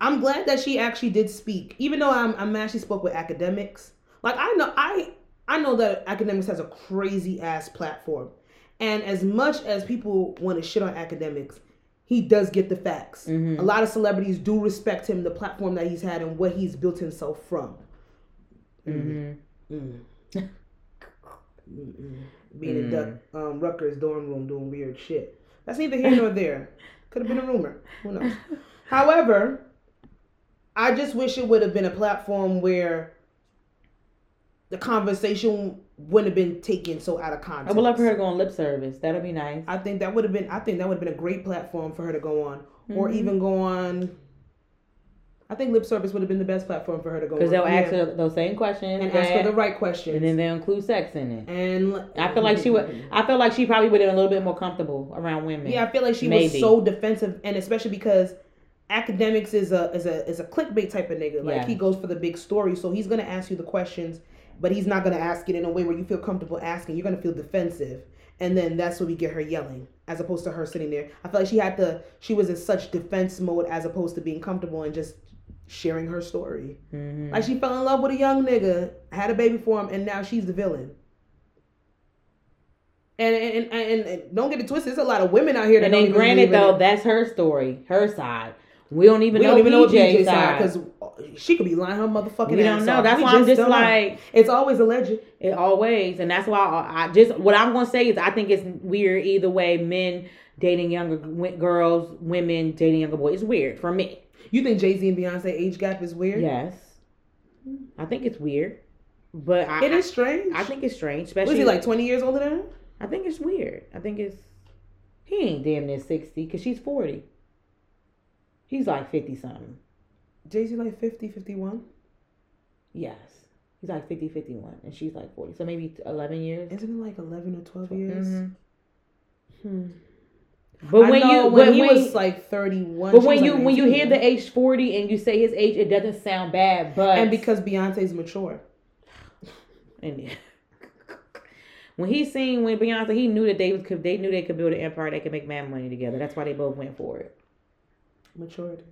I'm glad that she actually did speak. Even though I'm I'm mad she spoke with Akademiks. Like I know I I know that Akademiks has a crazy ass platform. And as much as people want to shit on Akademiks, he does get the facts. Mhm. A lot of celebrities do respect him, the platform that he's had and what he's built himself from. hmm Mm. Mm-mm. Being in Duck, um, Rutgers dorm room doing weird shit. That's neither here nor there. Could have been a rumor. Who knows? However, I just wish it would have been a platform where the conversation wouldn't have been taken so out of context. I would love for her to go on lip service. That'd be nice. I think that would have been. I think that would have been a great platform for her to go on, or Mhm. even go on. I think lip service would have been the best platform for her to go on. Because they'll Yeah. ask her those same questions. and ask her the right questions. and then they'll include sex in it. And I feel like she would. I feel like she probably would have been a little bit more comfortable around women. Yeah, I feel like she was so defensive, and especially because Akademiks is a is a is a clickbait type of nigga. Like Yeah. he goes for the big story, so he's gonna ask you the questions, but he's not gonna ask it in a way where you feel comfortable asking. You're gonna feel defensive, and then that's when we get her yelling, as opposed to her sitting there. I feel like she had to. She was in such defense mode as opposed to being comfortable and just sharing her story. Mhm. Like she fell in love with a young nigga, had a baby for him, and now she's the villain. And and, and, and don't get it twisted. There's a lot of women out here that And then, granted, though, that's her story, her side. We don't even we know don't even know what PJ's PJ side because uh, she could be lying her motherfucking We ass don't know. off. That's We why I'm just don't know. like, it's always alleged. it always, and that's why I, I just what I'm gonna say is I think it's weird either way. Men dating younger w- girls, women dating younger boys. It's weird for me. You think Jay Z and Beyonce age gap is weird? Yes, I think it's weird, but I, it is strange. I, I think it's strange, was especially he like twenty years older than her? I think it's weird. I think it's he ain't damn near sixty because she's forty. He's like fifty something. Jay Z like 50, 51? Yes, he's like 50, 51, and she's like forty. So maybe eleven years. Isn't it like eleven or twelve years? Mhm. Hmm. But I when know you when but he when, was like thirty one, but when you when you hear the age forty and you say his age, it doesn't sound bad. But and because Beyonce's mature, and yeah. when he seen when Beyonce, he knew that they could they knew they could build an empire. They could make mad money together. That's why they both went for it. Maturity.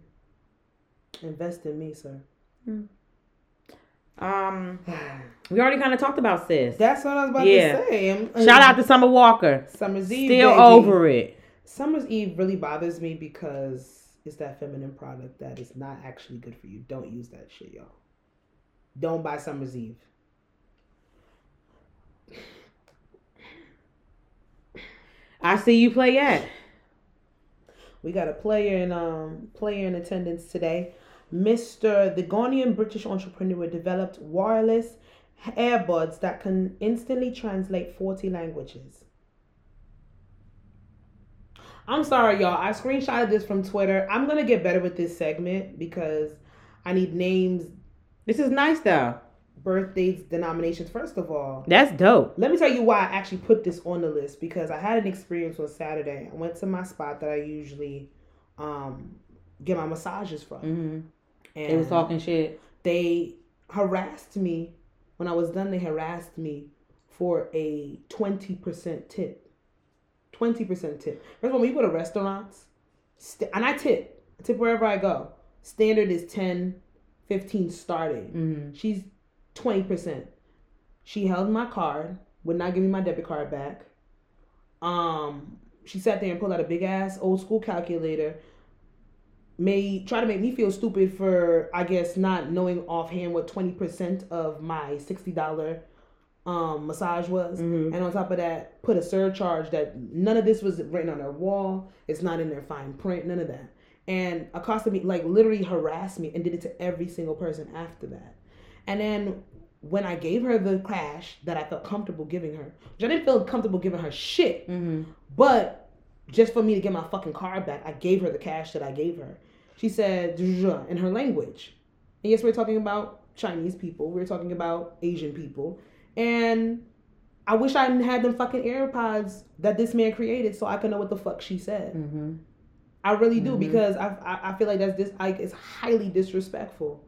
Invest in me, sir. Um, we already kind of talked about sis. That's what I was about Yeah. to say. I'm- Shout out to Summer Walker. Summer's Eve. Still baby. over it. Summer's Eve really bothers me because It's that feminine product that is not actually good for you. Don't use that shit, y'all. Don't buy Summer's Eve. I see you play yet. We got a player in um player in attendance today. Mr. The Ghanaian British entrepreneur developed wireless earbuds that can instantly translate 40 languages. I'm sorry, y'all. I screenshotted this from Twitter. I'm gonna get better with this segment because I need names, This is nice though. Birth dates, denominations. First of all, That's dope. let me tell you why I actually put this on the list because I had an experience on Saturday. I went to my spot that I usually um, get my massages from. hmm And They was talking shit. they harassed me when I was done. They harassed me for a twenty percent tip. Twenty percent tip. First of all, when you go to restaurants, st- and I tip, I tip wherever I go. Standard is 10, 15 starting. hmm She's twenty percent. She held my card, would not give me my debit card back. Um, she sat there and pulled out a big ass old school calculator. Made try to make me feel stupid for I guess not knowing offhand what twenty percent of my sixty dollar um massage was. Mhm. And on top of that, put a surcharge that none of this was written on their wall. It's not in their fine print, none of that. And accosted me, like literally harassed me and did it to every single person after that. And then when I gave her the cash that I felt comfortable giving her, which I didn't feel comfortable giving her shit, hmm but just for me to get my fucking car back, I gave her the cash that I gave her. She said in her language. And yes, we're talking about Chinese people. We're talking about Asian people. And I wish I had them fucking AirPods that this man created so I could know what the fuck she said. hmm I really do Mhm. because I, I I feel like that's this like it's highly disrespectful,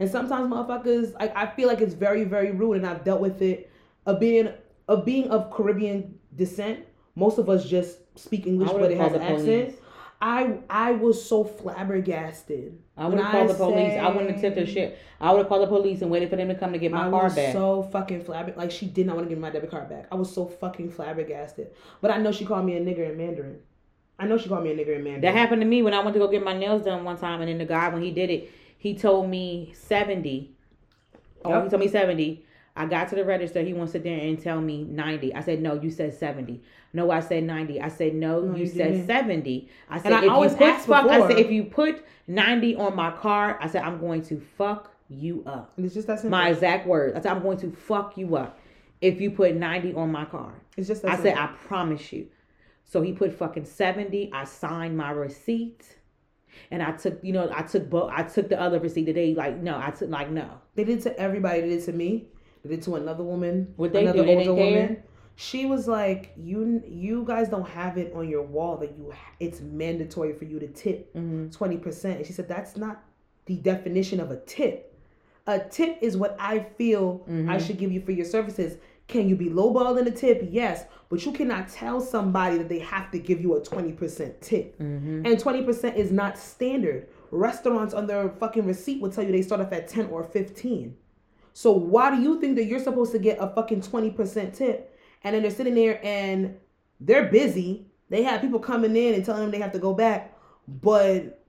and sometimes motherfuckers I, I feel like it's very very rude, and I've dealt with it. Of being of being of Caribbean descent, most of us just speak English, but it has an accent. I I was so flabbergasted. I would have called the police. say- I wouldn't have tipped her shit. I would have called the police and waited for them to come to get my I car was back. so fucking flabber like she did not want to give me my debit card back. I was so fucking flabbergasted. But I know she called me a nigger in Mandarin. I know she called me a nigger in Mandarin. That happened to me when I went to go get my nails done one time, and then the guy when he did it, he told me seventy. Oh, Yep. he told me seventy. I got to the register. He wants to sit there and tell me ninety. I said no. You said seventy. No, I said ninety. I said no. No, you, you said didn't. seventy. I said I if always you put fuck. I said if you put ninety on my card, I said I'm going to fuck you up. It's just that simple. My exact words. I said I'm going to fuck you up if you put ninety on my card. it's just that I simple. said, I promise you. So he put fucking 70. I signed my receipt. And I took, you know, I took both. I took the other receipt today. Like, no, I took like no. They did to everybody. They did to me. They did to another woman. What they another do? They didn't? She was like, "You, you guys don't have it on your wall that you. It's mandatory for you to tip Mm-hmm. twenty percent." And she said, "That's not the definition of a tip. A tip is what I feel I Mhm. should give you for your services. Can you be lowballed in a tip? Yes, but you cannot tell somebody that they have to give you a twenty percent tip." Mm-hmm. And 20% is not standard. Restaurants on their fucking receipt will tell you they start off at 10 or 15. So why do you think that you're supposed to get a fucking 20% tip? And then they're sitting there and they're busy. They have people coming in and telling them they have to go back, but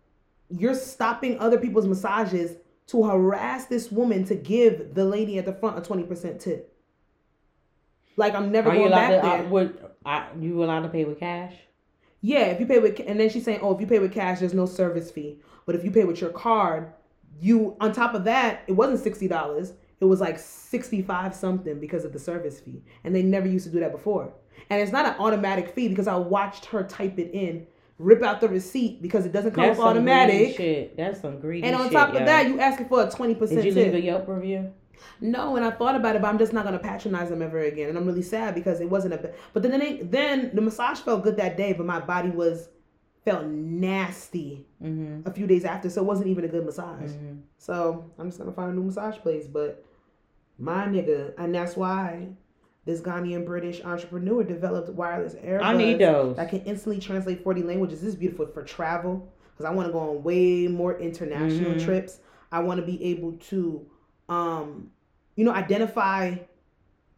you're stopping other people's massages to harass this woman to give the lady at the front a 20% tip. Like I'm never Are going back to? there. Uh, would I, you allowed to pay with cash? Yeah, if you pay with, and then she's saying, oh, if you pay with cash, there's no service fee. But if you pay with your card, you on top of that, it wasn't sixty dollars. It was like sixty five something because of the service fee, and they never used to do that before. And it's not an automatic fee because I watched her type it in, rip out the receipt because it doesn't come That's up some greedy automatic. shit. That's some greedy. And on shit, top yo. of that, you asking for a twenty percent did you tip. leave a Yelp review? No, and I thought about it, but I'm just not gonna patronize them ever again, and I'm really sad because it wasn't a. But then, they, then the massage felt good that day, but my body was felt nasty Mm-hmm. a few days after, so it wasn't even a good massage. Mhm. So I'm just gonna find a new massage place, but my nigga, and that's why this Ghanaian British entrepreneur developed wireless earbuds I need those. that can instantly translate 40 languages. This is beautiful for travel because I want to go on way more international Mhm. trips. I want to be able to, um, you know, identify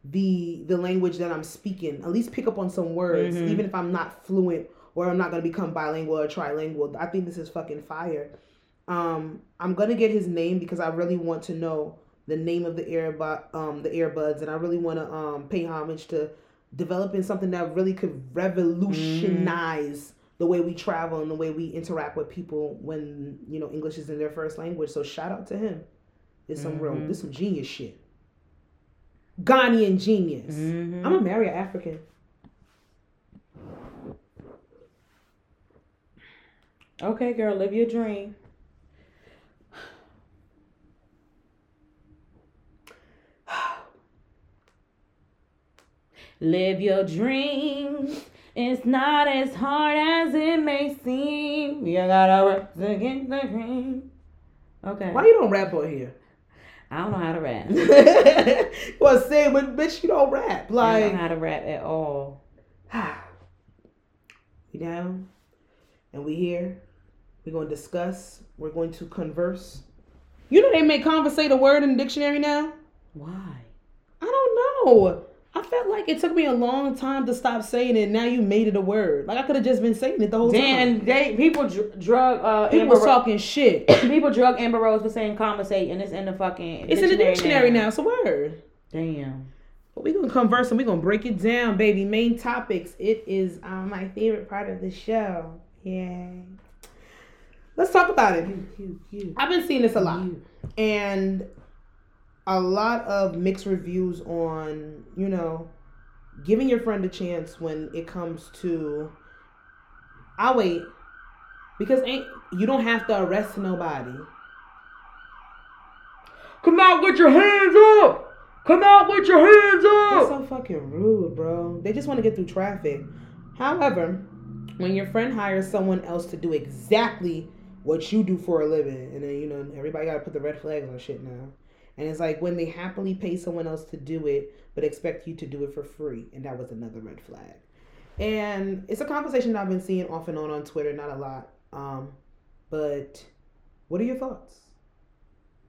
the the language that I'm speaking. At least pick up on some words, Mhm. even if I'm not fluent or I'm not gonna become bilingual or trilingual. I think this is fucking fire. Um, I'm gonna get his name because I really want to know the name of the earbud, um, the earbuds, and I really want to um pay homage to developing something that really could revolutionize the way we travel and the way we interact with people when you know English is in their first language. So shout out to him. It's some real, Mhm. this some genius shit. Ghanaian genius. Mhm. I'm gonna marry an African. Okay, girl, live your dream. Live your dreams. It's not as hard as it may seem. You gotta work to get the dream. Okay. Why you don't rap on here? I don't know how to rap. well, say, but bitch, you don't rap. Like I don't know how to rap at all. we down, and we here. We're gonna discuss. We're going to converse. You know they make conversate a word in the dictionary now. Why? I don't know. I felt like it took me a long time to stop saying it. Now you made it a word. Like I could have just been saying it the whole Then time. they people dr- drug uh People Amber was Ro- talking shit. people drug Amber Rose for saying conversate and it's in the fucking It's in the dictionary now. It's a word. Damn. But we're gonna converse and we're gonna break it down, baby. Main topics. It is um, my favorite part of the show. Yeah. Let's talk about it. You, you, I've been seeing this a lot. you. And a lot of mixed reviews on, you know, giving your friend a chance when it comes to I'll wait. Because ain't you don't have to arrest nobody. Come out with your hands up. Come out with your hands That's up. so fucking rude, bro. They just want to get through traffic. However, when your friend hires someone else to do exactly what you do for a living, and then you know everybody got to put the red flags on shit now. And it's like when they happily pay someone else to do it, but expect you to do it for free, and that was another red flag. And it's a conversation that I've been seeing off and on on Twitter, not a lot. Um, but what are your thoughts?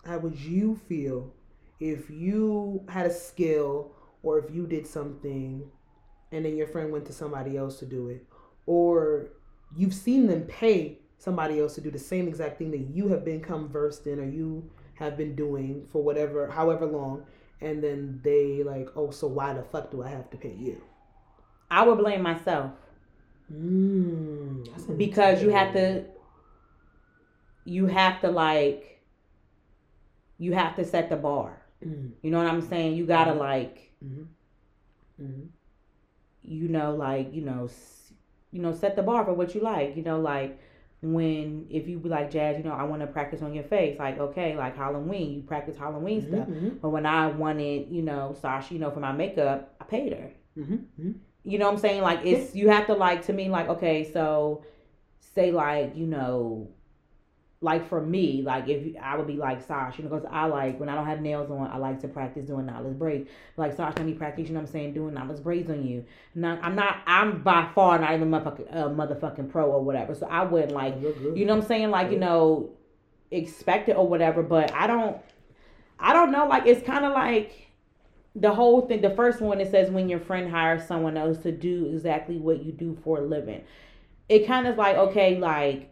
How would you feel if you had a skill or if you did something and then your friend went to somebody else to do it or you've seen them pay somebody else to do the same exact thing that you have become versed in or you have been doing for whatever however long and then they like oh so why the fuck do i have to pay you I would blame myself mm, because you have to. You have to like. You have to set the bar. mm, You know what I'm saying? You gotta like. mm, mm, you know, like, you know, you know, set the bar for what you like. You know, like when if you be like jazz, you know, I want to practice on your face. Like, okay, like Halloween, you practice Halloween stuff. mhm, But when I wanted, you know, Sasha, you know, for my makeup, I paid her. mhm, mhm. You know what I'm saying? Like it's you have to like to me like okay, so say like you know, like for me, like if I would be like Sasha, you know, because I like when I don't have nails on, I like to practice doing knotless braids. Like Sasha, let me practice, you know what I'm saying, doing knotless braids on you. Not, I'm not, I'm by far not even motherfucking, uh, motherfucking pro or whatever. So I wouldn't like, you know what I'm saying, like you know, expect it or whatever. But I don't, I don't know. Like it's kind of like the whole thing the first one it says when your friend hires someone else to do exactly what you do for a living it kind of like okay like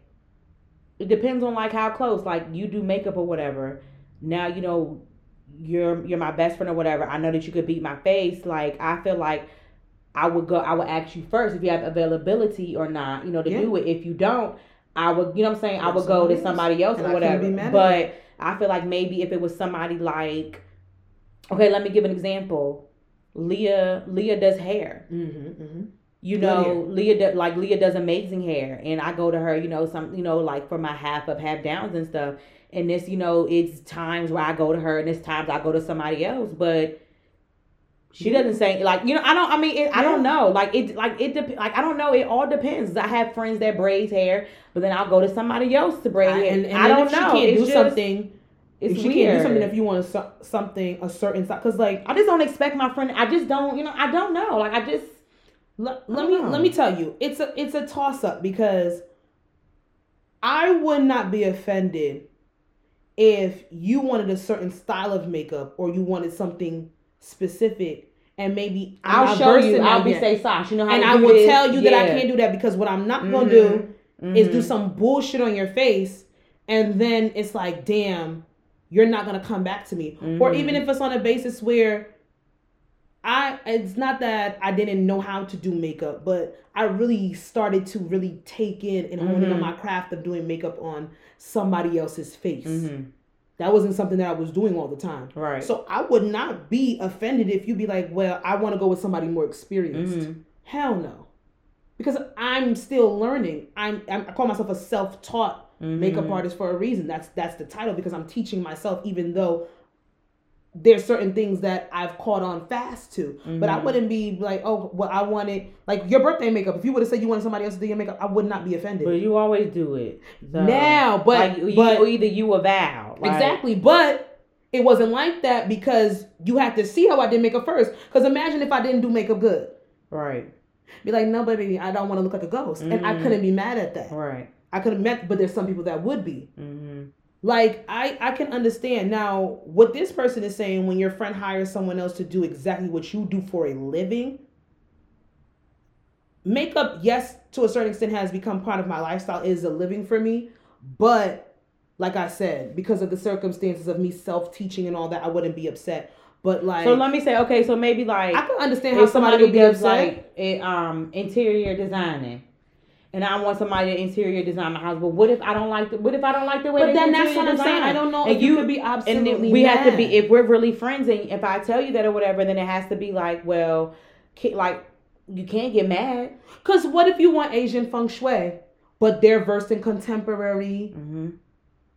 it depends on like how close like you do makeup or whatever. Now you know you're you're my best friend or whatever i know that you could beat my face like i feel like i would go i would ask you first if you have availability or not you know to Yeah. do it. If you don't i would you know what i'm saying? I would go to somebody else And or whatever. but i feel like maybe if it was somebody like okay let me give an example. Leah leah does hair. Mhm, mhm. You know leah does like leah does amazing hair and i go to her you know some you know like for my half up half downs and stuff and this you know it's times where i go to her and it's times i go to somebody else but she doesn't say like you know i don't i mean it, i don't know like it like it dep- like i don't know it all depends i have friends that braids hair but then i'll go to somebody else to braid I- hair. and, and i don't if know she can't it's do just, something it's if she weird. can't do something if you want so, something a certain size because like i just don't expect my friend i just don't you know i don't know like i just let, let me know. let me tell you it's a it's a toss up because i would not be offended if you wanted a certain style of makeup or you wanted something specific and maybe I'm I'll show you. I'll be say Sash. You know how and I will this? tell you that I can't do that because what I'm not gonna Mhm. do is do some bullshit on your face, and then it's like, damn, you're not gonna come back to me. Or Mhm. even if it's on a basis where I, it's not that I didn't know how to do makeup, but I really started to really take in and hone in on Mhm. my craft of doing makeup on somebody else's face. Mhm. That wasn't something that I was doing all the time. Right. So I would not be offended if you be like, well, I want to go with somebody more experienced. Mhm. Hell no. Because I'm still learning. I'm, I'm I call myself a self-taught makeup Mhm. artist for a reason. That's that's the title because I'm teaching myself even though there's certain things that I've caught on fast to. But I Mhm. wouldn't be like, oh, well, I wanted like your birthday makeup. If you would have said you wanted somebody else to do your makeup, I would not be offended. But you always do it. So, Now, but- like, but- or either you or Val. like- Exactly. But it wasn't like that because you had to see how I did makeup first. Because imagine if I didn't do makeup good. Right. Be like, no, baby, I don't want to look like a ghost. And I Mhm. couldn't be mad at that. Right. I could have met, but there's some people that would be. Mm-hmm. Like, I, I can understand. Now, what this person is saying when your friend hires someone else to do exactly what you do for a living, makeup, yes, to a certain extent, has become part of my lifestyle, is a living for me. But, like I said, because of the circumstances of me self teaching and all that, I wouldn't be upset. But, like, So let me say, okay, so maybe like I can understand how somebody, somebody would be upset. like it, um interior designing, and I want somebody to interior design my house, but what if I don't like the what if I don't like the way but then that's what I'm saying. I don't know And if you, you- could be absolutely we have to be if we're really friends and if I tell you that or whatever, then it has to be like, well, like you can't get mad. Because what if you want Asian feng shui, but they're versed in contemporary Mm-hmm.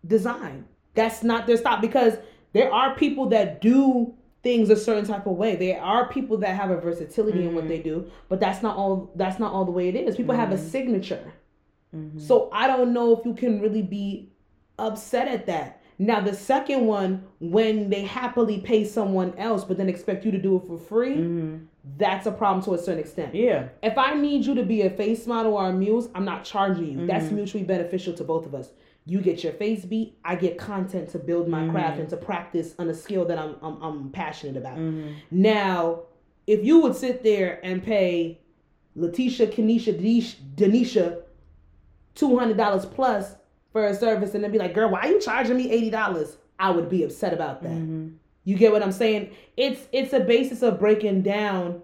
design? That's not their style because there are people that do things a certain type of way. There are people that have a versatility in what Mhm. they do, but that's not all. That's not all the way it is. People have a Mhm. signature. Mm-hmm. So I don't know if you can really be upset at that. Now the second one, when they happily pay someone else, but then expect you to do it for free, hmm that's a problem to a certain extent. Yeah. If I need you to be a face model or a muse, I'm not charging you. That's mutually beneficial to both of us. You get your face beat, I get content to build my craft Mhm. and to practice on a skill that I'm I'm, I'm passionate about. hmm Now, if you would sit there and pay Letitia, Kenesha, Denisha two hundred dollars plus for a service, and then be like, "Girl, why are you charging me eighty dollars?" I would be upset about that. hmm You get what I'm saying? It's it's a basis of breaking down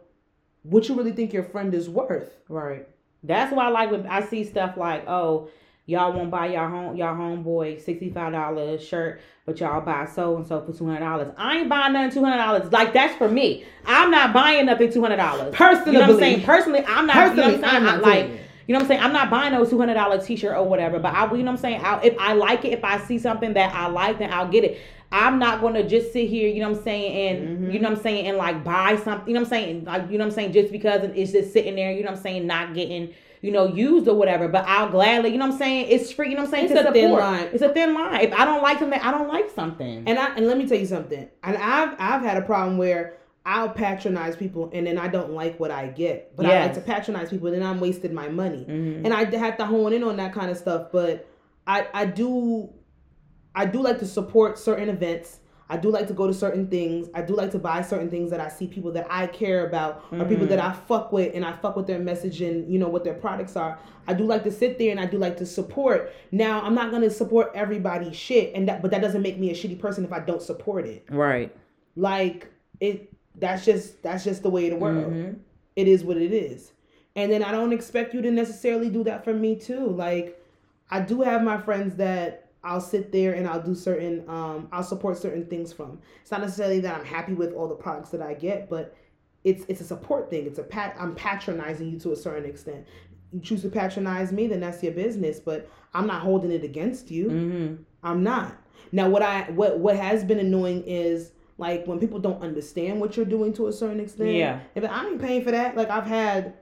what you really think your friend is worth. Right. That's why I like when I see stuff like, oh, y'all won't buy y'all home y'all homeboy sixty five dollar shirt, but y'all buy so and so for two hundred dollars. I ain't buying nothing two hundred dollars. Like that's for me. I'm not buying nothing two hundred dollars. Personally, You know what I'm saying? Personally, I'm not. Personally, you know what I'm I'm not I, like. it. You know what I'm saying? I'm not buying those two hundred dollar t shirt or whatever. But I, you know what I'm saying? I, if I like it, if I see something that I like, then I'll get it. I'm not gonna just sit here, you know what I'm saying, and Mhm. you know what I'm saying, and like buy something, you know what I'm saying, like you know what I'm saying, just because it's just sitting there, you know what I'm saying, not getting, you know, used or whatever. But I'll gladly, you know what I'm saying, it's free, you know what I'm saying, It's to a support. thin line. It's a thin line. If I don't like something, I don't like something. And I and let me tell you something. And I've I've had a problem where I'll patronize people and then I don't like what I get. But I like to patronize people and then I'm wasting my money. Mhm. And I have to hone in on that kind of stuff. But I I do I do like to support certain events. I do like to go to certain things. I do like to buy certain things that I see people that I care about or people Mhm. that I fuck with and I fuck with their message and you know what their products are. I do like to sit there and I do like to support. Now I'm not gonna support everybody's shit and that but that doesn't make me a shitty person if I don't support it. right. Like it that's just that's just the way of the world Mhm. it is what it is. And then I don't expect you to necessarily do that for me too. Like I do have my friends that I'll sit there and I'll do certain um I'll support certain things from. It's not necessarily that I'm happy with all the products that I get, but it's it's a support thing. It's a pat I'm patronizing you to a certain extent. You choose to patronize me, then that's your business, but I'm not holding it against you. Mhm. I'm not. Now what I what what has been annoying is like when people don't understand what you're doing to a certain extent. Yeah. If I ain't paying for that, like I've had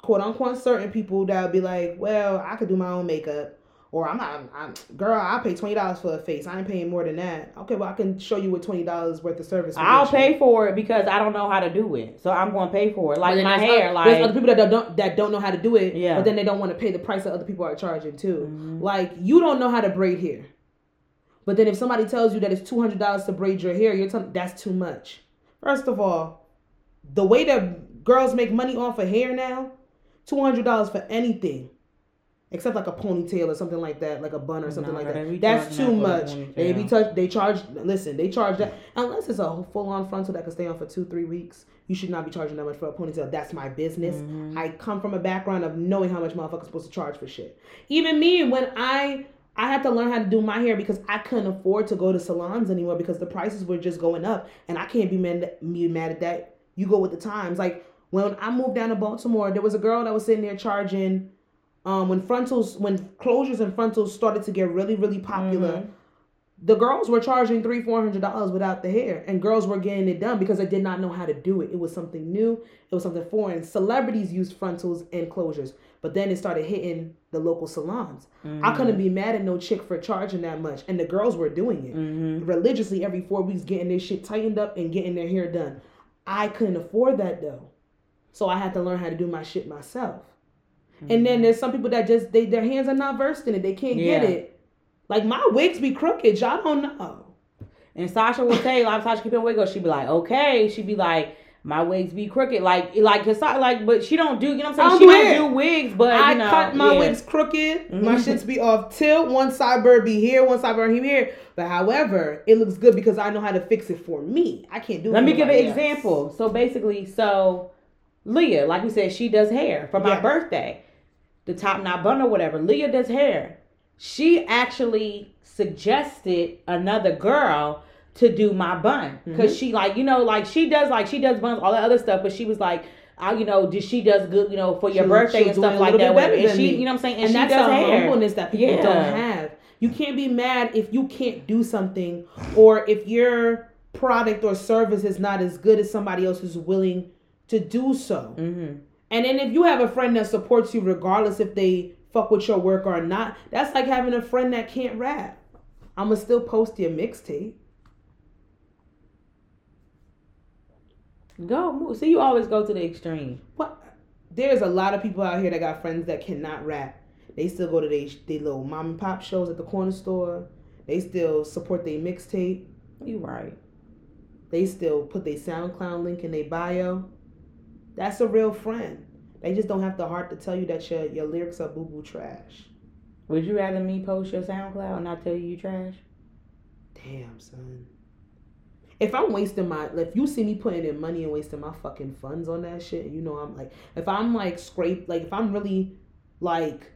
quote unquote certain people that'll be like, Well, I could do my own makeup. Or I'm not I'm girl, I pay twenty dollars for a face. I ain't paying more than that. Okay, well I can show you what twenty dollars worth of service. I'll get you. pay for it because I don't know how to do it, so I'm going to pay for it. Like my there's hair, oth- like there's other people that don't that don't know how to do it, Yeah. but then they don't want to pay the price that other people are charging too. Mhm. Like you don't know how to braid hair, but then if somebody tells you that it's two hundred dollars to braid your hair, you're telling that's too much. First of all, the way that girls make money off of hair now, two hundred dollars for anything. Except like a ponytail or something like that, like a bun or something Nah, like that. That's too that for a much. They be touch. They charge. Listen, they charge that unless it's a full on frontal that can stay on for two, three weeks. You should not be charging that much for a ponytail. That's my business. Mm-hmm. I come from a background of knowing how much motherfuckers supposed to charge for shit. Even me, when I I had to learn how to do my hair because I couldn't afford to go to salons anymore because the prices were just going up, and I can't be mad, be mad at that. You go with the times. Like when I moved down to Baltimore, there was a girl that was sitting there charging. Um, when frontals, when closures and frontals started to get really, really popular, Mhm. the girls were charging three, four hundred dollars without the hair, and girls were getting it done because they did not know how to do it. It was something new. It was something foreign. Celebrities used frontals and closures, but then it started hitting the local salons. I couldn't be mad at no chick for charging that much, and the girls were doing it Mm-hmm. religiously every four weeks, getting their shit tightened up and getting their hair done. I couldn't afford that though, so I had to learn how to do my shit myself. And then there's some people that just they their hands are not versed in it. They can't get it. Like my wigs be crooked. Y'all don't know. And Sasha will say, like Sasha keep wig up. She'd be like, okay. She'd be like, my wigs be crooked. Like, like, cause I- like, but she don't do. You know what I'm saying? don't She do don't do wigs, but I you know, cut my yeah. wigs crooked. My Mhm. shits be off tilt. One sideburn be here, one sideburn be here. But however, it looks good because I know how to fix it for me. I can't do. it Let me give an else. example. So basically, so Leah, like we said, she does hair for my Yeah. birthday. The top knot bun or whatever. Leah does hair. She actually suggested another girl to do my bun because Mm-hmm. she like you know like she does like she does buns all that other stuff, but she was like. I, you know, did she does good, you know, for your She'll- birthday she'll and stuff like that. Whatever. And she, me. you know what I'm saying? And, And she that's does a hair. humbleness that people Yeah. don't have. You can't be mad if you can't do something or if your product or service is not as good as somebody else who's willing to do so. Mm-hmm. And then if you have a friend that supports you regardless if they fuck with your work or not, that's like having a friend that can't rap. I'ma still post your mixtape. Go move. See, you always go to the extreme. What? There's a lot of people out here that got friends that cannot rap. They still go to their they little mom and pop shows at the corner store. They still support their mixtape. You right. They still put their SoundCloud link in their bio. That's a real friend. They just don't have the heart to tell you that your your lyrics are boo boo trash. Would you rather me post your SoundCloud and not tell you you trash? Damn, son. If I'm wasting my, if you see me putting in money and wasting my fucking funds on that shit, you know I'm like, if I'm like scrape, like if I'm really like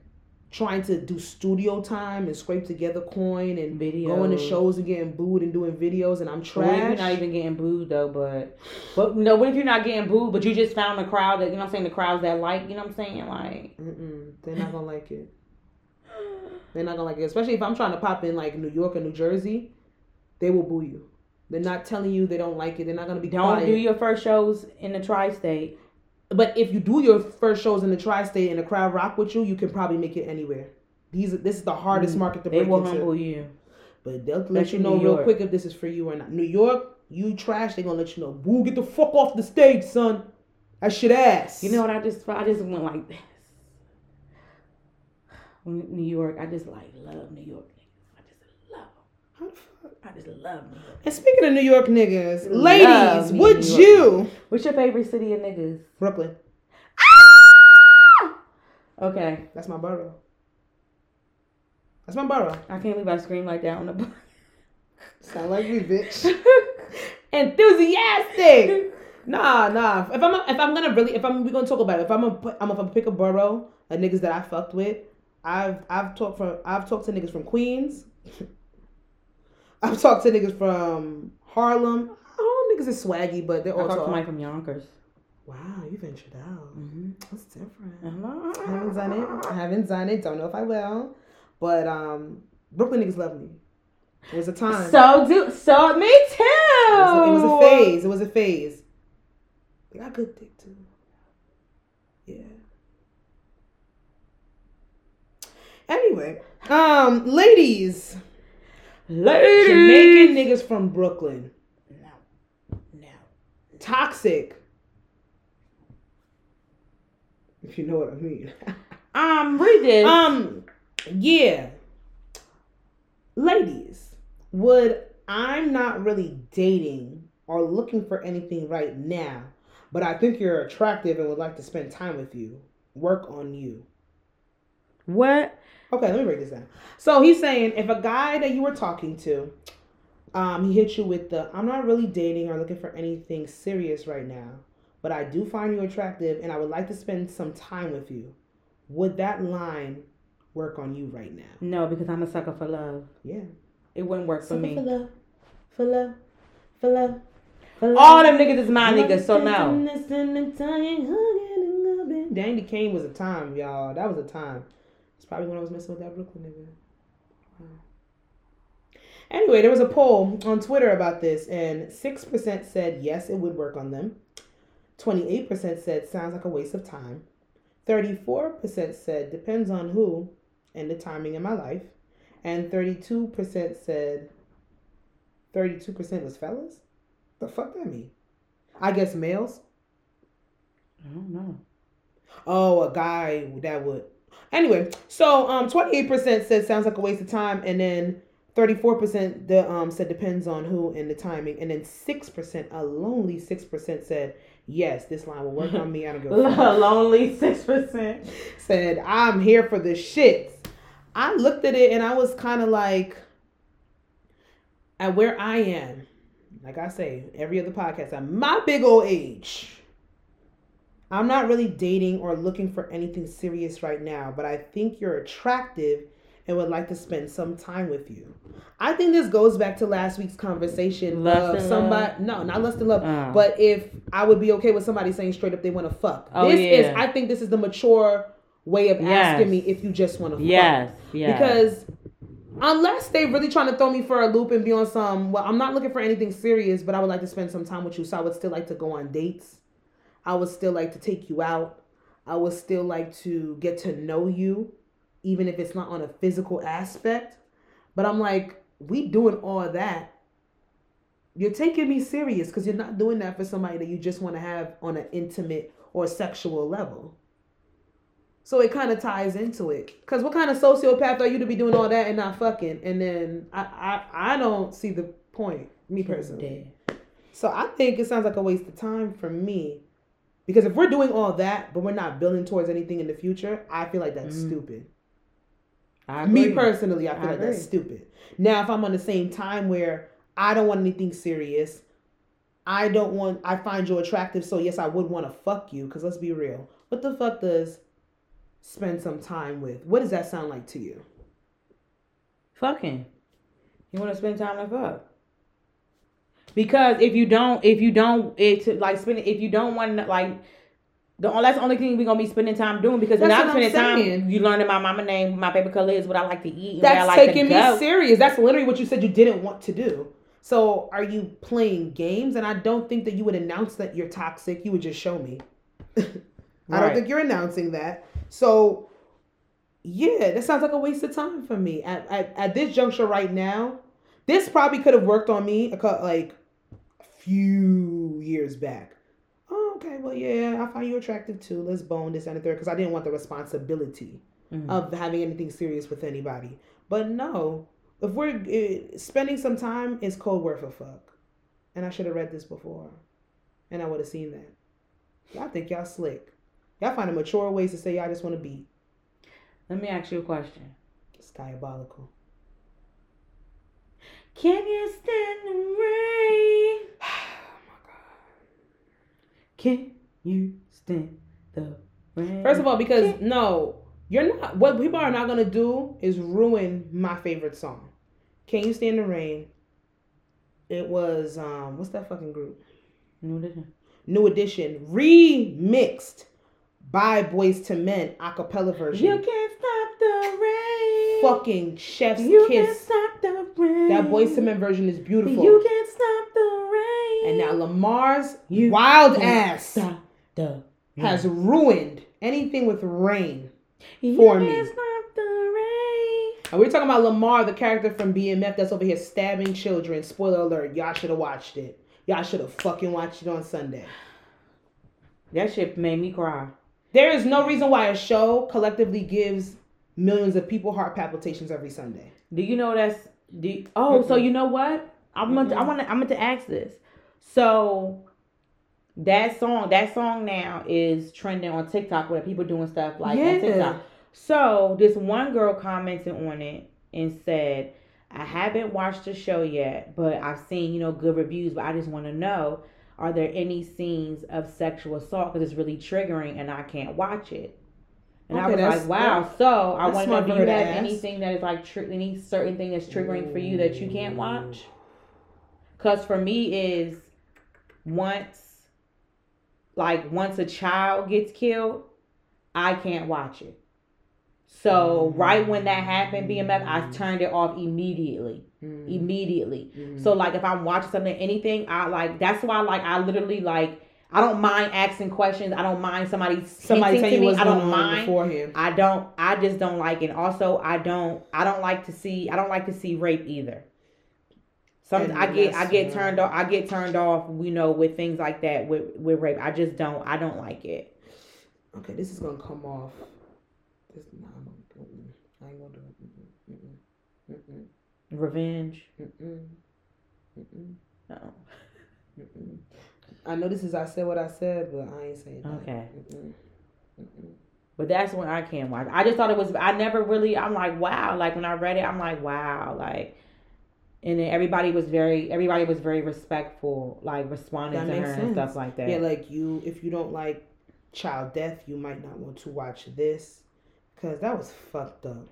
trying to do studio time and scrape together coin and Videos. going to shows and getting booed and doing videos and I'm But What if trash. you're not even getting booed though? But but no, what if you're not getting booed, but you just found a crowd that you know what I'm saying, the crowds that like, you know what I'm saying, like Mm-mm, they're not gonna like it. They're not gonna like it, especially if I'm trying to pop in like New York or New Jersey. They will boo you. They're not telling you they don't like it. They're not gonna be don't quiet. do your first shows in the tri-state. But if you do your first shows in the tri-state and the crowd rock with you, you can probably make it anywhere. These this is the hardest market to Mm. They break will into. humble you. But they'll let you know real quick if this is for you or not. New York, you trash, they gonna let you know. Boo, get the fuck off the stage, son. That shit ass. You know what I just I just went like this. New York, I just like love New York. I just love 'em. How the fuck? I just love New York. And speaking of New York niggas, ladies, would you What's your favorite city of niggas? Brooklyn? Ah! Okay, That's my borough. That's my borough. I can't believe I screamed like that on the. Sound like me, bitch. Enthusiastic. Nah, nah. If I'm if I'm gonna really if I'm we gonna talk about it. If I'm gonna put, I'm gonna pick a borough of niggas that I fucked with. I've I've talked from I've talked to niggas from Queens. I've talked to niggas from Harlem. All niggas is swaggy, but they're I all talked to somebody from Yonkers. Wow, you ventured out. Mm-hmm. That's different. Uh-huh. I haven't done it. I haven't done it. Don't know if I will. But um, Brooklyn niggas love me. It was a time. So do so me too. It was, a, it was a phase. It was a phase. They got good dick too. Yeah. Anyway, um, ladies, Ladies. Jamaican niggas from Brooklyn, No. No. toxic. If you know what I mean. Um, read this. um, yeah. Ladies, would I'm not really dating or looking for anything right now, but I think you're attractive and would like to spend time with you. Work on you. What? Okay, let me break this down. So he's saying if a guy that you were talking to, um, he hit you with the I'm not really dating or looking for anything serious right now, but I do find you attractive and I would like to spend some time with you. Would that line work on you right now? No, because I'm a sucker for love. Yeah. It wouldn't work for me. For love, for love, for love. for love. All them niggas is my niggas, so no. Danity Kane was a time, y'all. That was a time. It's probably when I was messing with that Brooklyn nigga. Wow. Anyway, there was a poll on Twitter about this, and 6% said yes, it would work on them. 28% said sounds like a waste of time. 34% said depends on who and the timing in my life. And 32% said 32% was fellas? The fuck that mean? I guess males. I don't know. Oh, a guy that would. Anyway, so um, twenty eight percent said sounds like a waste of time, and then thirty four percent the um said depends on who and the timing, and then six percent, a lonely six percent said yes, this line will work on me. I don't give a fuck. Lonely six percent. Said I'm here for the shits. I looked at it and I was kind of like, at where I am, like I say every other podcast, at my big old age. I'm not really dating or looking for anything serious right now, but I think you're attractive and would like to spend some time with you. I think this goes back to last week's conversation Lust of somebody no, not lust and love, Oh. but if I would be okay with somebody saying straight up they want to fuck. Oh, this is yeah. I think this is the mature way of Yes. asking me if you just want to fuck. Yes. Yes. Because unless they really trying to throw me for a loop and be on some, well, I'm not looking for anything serious, but I would like to spend some time with you. So I would still like to go on dates. I would still like to take you out. I would still like to get to know you, even if it's not on a physical aspect. But I'm like, we doing all that. You're taking me serious because you're not doing that for somebody that you just want to have on an intimate or sexual level. So it kind of ties into it. Because what kind of sociopath are you to be doing all that and not fucking? And then I, I, I don't see the point, me personally. So I think it sounds like a waste of time for me. Because if we're doing all that, but we're not building towards anything in the future, I feel like that's Mm. stupid. I Me personally, I feel I like that's stupid. Now, if I'm on the same time where I don't want anything serious, I don't want, I find you attractive, so yes, I would want to fuck you. Because let's be real. What the fuck does spend some time with? What does that sound like to you? Fucking. You want to spend time with fuck. Because if you don't, if you don't, it's like spending. If you don't want to, like, the only that's the only thing we're gonna be spending time doing. Because when That's I'm what I'm spending time, you learning my mama name, my favorite color is what I like to eat, I That's like taking me go. serious. That's literally what you said you didn't want to do. So are you playing games? And I don't think that you would announce that you're toxic. You would just show me. I don't think you're announcing that. So yeah, that sounds like a waste of time for me. At at, at this juncture right now, this probably could have worked on me like few years back. Oh, okay. Well, yeah, I find you attractive too. Let's bone this and the third because I didn't want the responsibility Mhm. of having anything serious with anybody. But no, if we're uh, spending some time, it's code worth a fuck. And I should have read this before, and I would have seen that. Y'all think y'all slick. Y'all find a mature ways to say y'all just want to be. Let me ask you a question. It's diabolical. Can you stand the rain? Oh my god. Can you stand the rain? First of all, because no, you're not. What people are not gonna do is ruin my favorite song. Can you stand the rain? It was um, what's that fucking group? New edition. New Edition remixed by Boyz II Men a cappella version. You can't stop the rain. Fucking Chef's You can't Kiss. stop the rain. That Boyz II Men version is beautiful. You can't stop the rain. and now Lamar's You wild ass the has ruined anything with rain. You for can't me. stop the rain. And we're talking about Lamar, the character from BMF that's over here stabbing children. Spoiler alert, y'all should have watched it. Y'all should have fucking watched it on Sunday. That shit made me cry. There is no reason why a show collectively gives millions of people heart palpitations every Sunday. Do you know that's do you- oh so Mm-mm. you know what? I'm to, I want to I meant to ask this. So that song, that song now is trending on TikTok where people doing stuff like Yeah. on TikTok. So this one girl commented on it and said, I haven't watched the show yet, but I've seen, you know, good reviews, but I just want to know, are there any scenes of sexual assault? Because it's really triggering and I can't watch it. And I was like, wow. that- so I that's want to know, smart do for you have ask. anything that is like, tr- any certain thing that's triggering for you that you can't watch? Because for me is once, like once a child gets killed, I can't watch it. So right when that happened, BMF, I turned it off immediately. Mm. Immediately. Mm-hmm. So like if I'm watching something, anything, I like that's why like I literally like I don't mind asking questions. I don't mind somebody Somebody telling you me. what's I don't on mind. beforehand. I don't. I just don't like it. Also, I don't. I don't like to see. I don't like to see rape either. Some And I get. I get turned off. I get turned off. You know, with things like that with with rape. I just don't. I don't like it. Okay, this is gonna come off. This, nah. I ain't gonna do it. Mm-mm. Mm-mm. Revenge. Mm-mm. Mm-mm. No. Mm-mm. I know this is I said what I said, but I ain't saying that. Okay. Mm-mm. Mm-mm. But that's when I can't watch. I just thought it was. I never really. I'm like, wow. Like when I read it, I'm like, wow. Like, and then everybody was very. Everybody was very respectful. Like responding That to her makes and stuff like that. Yeah, like you, if you don't like child death, you might not want to watch this, cause that was fucked up.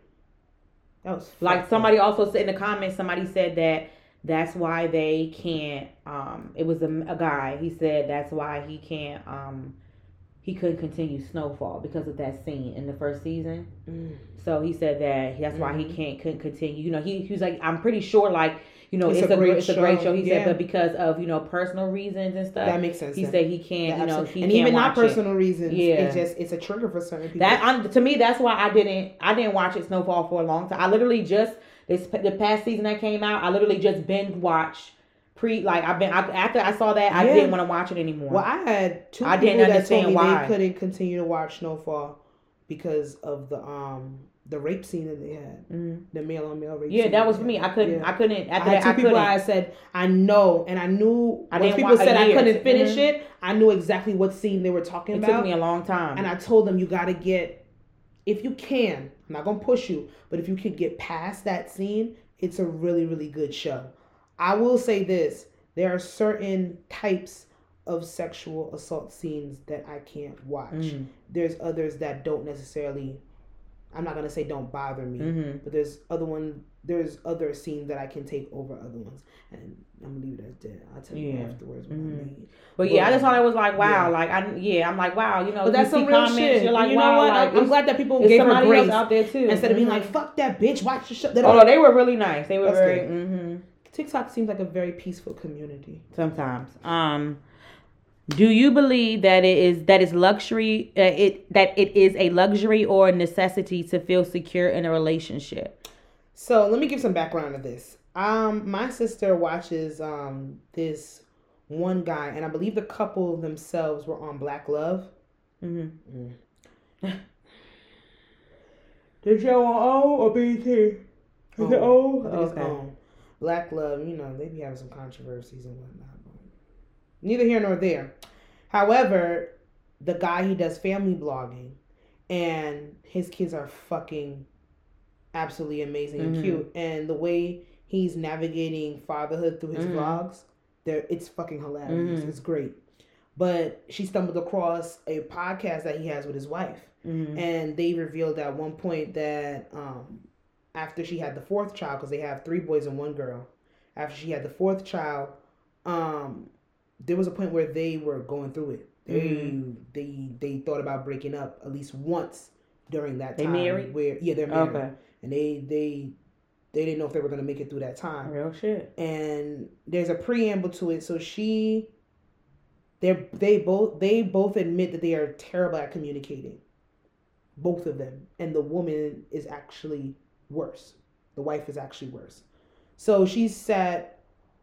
That was fucked Like up. somebody also said in the comments, somebody said that that's why they can't. Um, it was a, a guy. He said that's why he can't. Um, he couldn't continue Snowfall because of that scene in the first season. Mm. So he said that that's why he Mhm. can't couldn't continue. You know, he, he was like, I'm pretty sure, like you know, It's it's, a great it's a great show, show. He yeah. said, but because of you know personal reasons and stuff, That makes sense. he then. said he can't. Yeah, you know, he and even not watch it. personal reasons. Yeah. it's just it's a trigger for certain people. That um, to me, that's why I didn't. I didn't watch it Snowfall for a long time. I literally just this the past season that came out. I literally just binge watched pre like I've been I, after I saw that I Yeah. didn't want to watch it anymore. Well, I had two I people didn't that understand why. they couldn't continue to watch Snowfall because of the um the rape scene that they had, Mhm. the male on male rape. Yeah, that was for me. I couldn't. Yeah. I couldn't. I After had that, two I people couldn't. I said I know, and I knew. I didn't people said I couldn't finish Mhm. it, I knew exactly what scene they were talking It about. It took me a long time. And I told them you got to get, if you can, I'm not gonna push you, but if you could get past that scene, it's a really really good show. I will say this: there are certain types of sexual assault scenes that I can't watch. Mhm. There's others that don't necessarily. I'm not gonna say don't bother me, Mhm. but there's other one. There's other scenes that I can take over other ones, and I'm gonna leave it as dead. I'll tell you Yeah. afterwards. What Mhm. I mean. But yeah, I just thought it was like wow, Yeah. like I yeah, I'm like wow, you know, But that's you some see real comments, shit. You're like you know what? like I'm glad that people gave her somebody grace else out there too instead of being Mhm. like "fuck that bitch," watch the show. They Oh they were really nice. They were very. good. hmm TikTok seems like a very peaceful community. Sometimes. Um, do you believe that it is that is luxury? Uh, it that it is a luxury or a necessity to feel secure in a relationship? So let me give some background to this. Um, my sister watches um this one guy, and I believe the couple themselves were on Black Love. Mm-hmm. Mm. The show on O or BT? Is Oh, it O? I think it's Okay. Black Love, you know, they be having some controversies and whatnot. Neither here nor there. However, the guy he does family blogging, and his kids are fucking absolutely amazing and Mhm. cute. And the way he's navigating fatherhood through his Mhm. vlogs, there it's fucking hilarious. Mhm. It's great. But she stumbled across a podcast that he has with his wife Mm-hmm. and they revealed at one point that um, after she had the fourth child, because they have three boys and one girl, after she had the fourth child, um, there was a point where they were going through it. They Mhm. they they thought about breaking up at least once during that They time. married? Where yeah, they're married, Okay. and they they they didn't know if they were gonna make it through that time Real shit. and there's a preamble to it. So she, they they both they both admit that they are terrible at communicating, both of them, and the woman is actually worse. The wife is actually worse. So she sat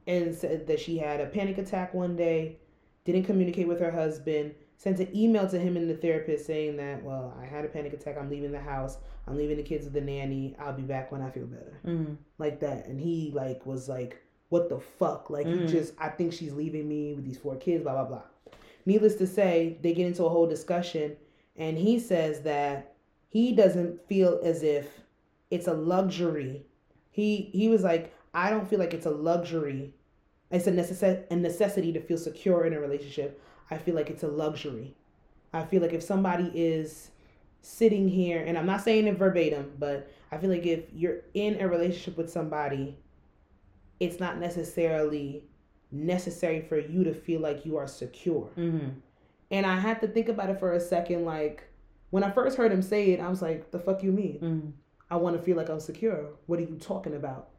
and said that she had a panic attack one day, didn't communicate with her husband, sent an email to him and the therapist saying that, well, I had a panic attack. I'm leaving the house. I'm leaving the kids with the nanny. I'll be back when I feel better Mm-hmm. like that and he like was like what the fuck like he Mhm. just i think she's leaving me with these four kids blah blah blah needless to say, they get into a whole discussion, and he says that he doesn't feel as if it's a luxury. He he was like, I don't feel like it's a luxury. It's a necess- a necessity to feel secure in a relationship. I feel like it's a luxury. I feel like if somebody is sitting here, and I'm not saying it verbatim, but I feel like if you're in a relationship with somebody, it's not necessarily necessary for you to feel like you are secure. Mm-hmm. And I had to think about it for a second. Like when I first heard him say it, I was like, "The fuck you mean? Mm-hmm. I want to feel like I'm secure. What are you talking about?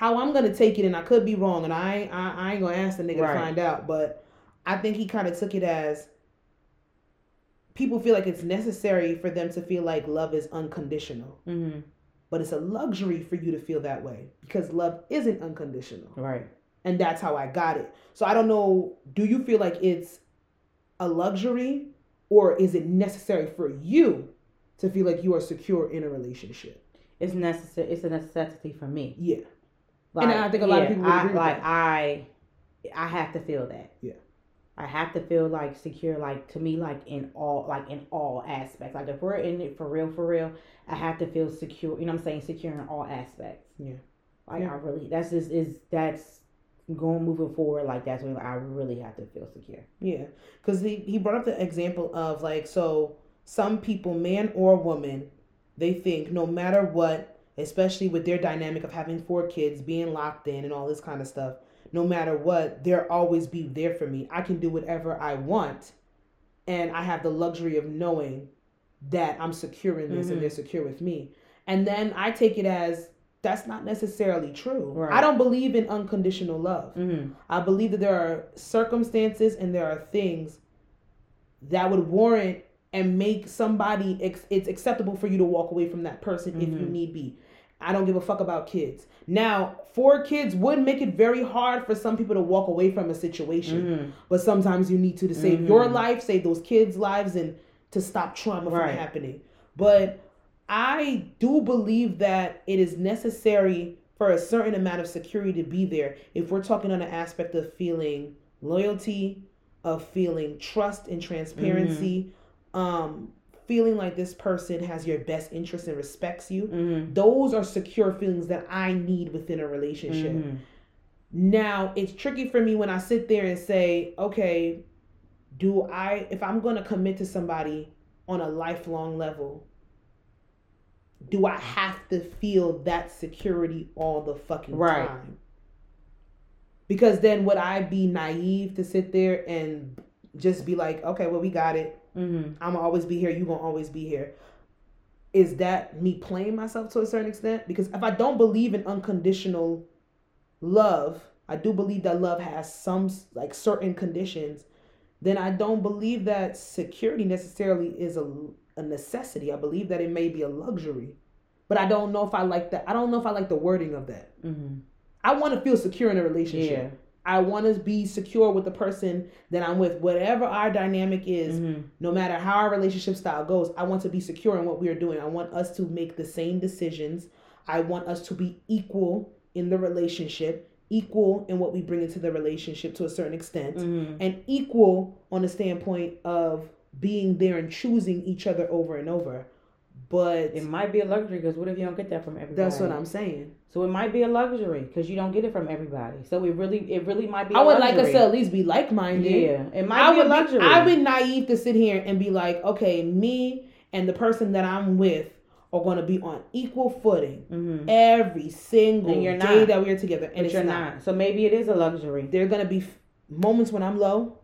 How I'm gonna take it, and I could be wrong, and I ain't- I, I ain't gonna ask the nigga Right. to find out. But I think he kind of took it as people feel like it's necessary for them to feel like love is unconditional, Mm-hmm. but it's a luxury for you to feel that way because love isn't unconditional, Right. and that's how I got it. So I don't know. Do you feel like it's a luxury, or is it necessary for you to feel like you are secure in a relationship? It's necessary. It's a necessity for me. Yeah. Like, And I think a lot of people would I, with like that. I, I have to feel that. Yeah. I have to feel like secure, like to me, like in all, like in all aspects. Like if we're in it for real, for real, I have to feel secure. You know what I'm saying? Secure in all aspects. Yeah. Like Yeah. I really, that's just is that's going moving forward. Like that's when I really have to feel secure. Yeah, because he, he brought up the example of like, so some people, man or woman, they think no matter what, especially with their dynamic of having four kids, being locked in, and all this kind of stuff, no matter what, they'll always be there for me. I can do whatever I want, and I have the luxury of knowing that I'm secure in this Mhm. and they're secure with me. And then I take it as that's not necessarily true. Right. I don't believe in unconditional love. Mm-hmm. I believe that there are circumstances and there are things that would warrant and make somebody ex- it's acceptable for you to walk away from that person if you Mhm. need be. I don't give a fuck about kids. Now, four kids would make it very hard for some people to walk away from a situation, Mm-hmm. but sometimes you need to to save your Mhm. life, save those kids' lives, and to stop trauma Right. from happening. But I do believe that it is necessary for a certain amount of security to be there. If we're talking on an aspect of feeling loyalty, of feeling trust and transparency, um, feeling like this person has your best interest and respects you. Mm-hmm. Those are secure feelings that I need within a relationship. Mm-hmm. Now, it's tricky for me when I sit there and say, okay, do I, if I'm going to commit to somebody on a lifelong level, do I have to feel that security all the fucking Right. time? Because then would I be naive to sit there and just be like, okay, well, we got it. Mm-hmm. I'm gonna always be here. You gonna always be here. Is that me playing myself to a certain extent? Because if I don't believe in unconditional love, I do believe that love has some like certain conditions. Then I don't believe that security necessarily is a, a necessity. I believe that it may be a luxury, but I don't know if I like that. I don't know if I like the wording of that. Mm-hmm. I want to feel secure in a relationship. Yeah. I want to be secure with the person that I'm with, whatever our dynamic is Mm-hmm. no matter how our relationship style goes, I want to be secure in what we are doing. I want us to make the same decisions. I want us to be equal in the relationship, equal in what we bring into the relationship to a certain extent, Mm-hmm. and equal on the standpoint of being there and choosing each other over and over. But It might be a luxury because what if you don't get that from everybody? that's what I'm saying. So it might be a luxury because you don't get it from everybody. So it really, it really might be. I would like us to at least be like minded. Yeah, it might I be a would luxury. Be, I've been naive to sit here and be like, okay, me and the person that I'm with are going to be on equal footing mm-hmm. every single And you're day not. that we're together, and but it's you're not. not. So maybe it is a luxury. There are going to be f- moments when I'm low,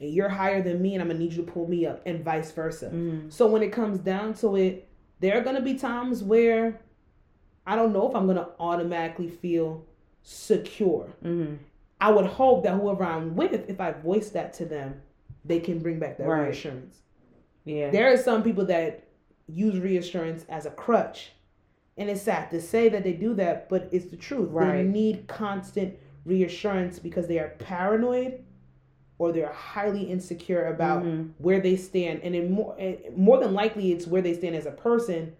and you're higher than me, and I'm gonna need you to pull me up, and vice versa. Mm-hmm. So when it comes down to it, there are gonna be times where I don't know if I'm gonna automatically feel secure. Mm-hmm. I would hope that whoever I'm with, if I voice that to them, they can bring back that Right. reassurance. Yeah. There are some people that use reassurance as a crutch. And it's sad to say that they do that, but it's the truth. They Right. need constant reassurance because they are paranoid or they're highly insecure about Mhm. where they stand. And in more, more than likely, it's where they stand as a person,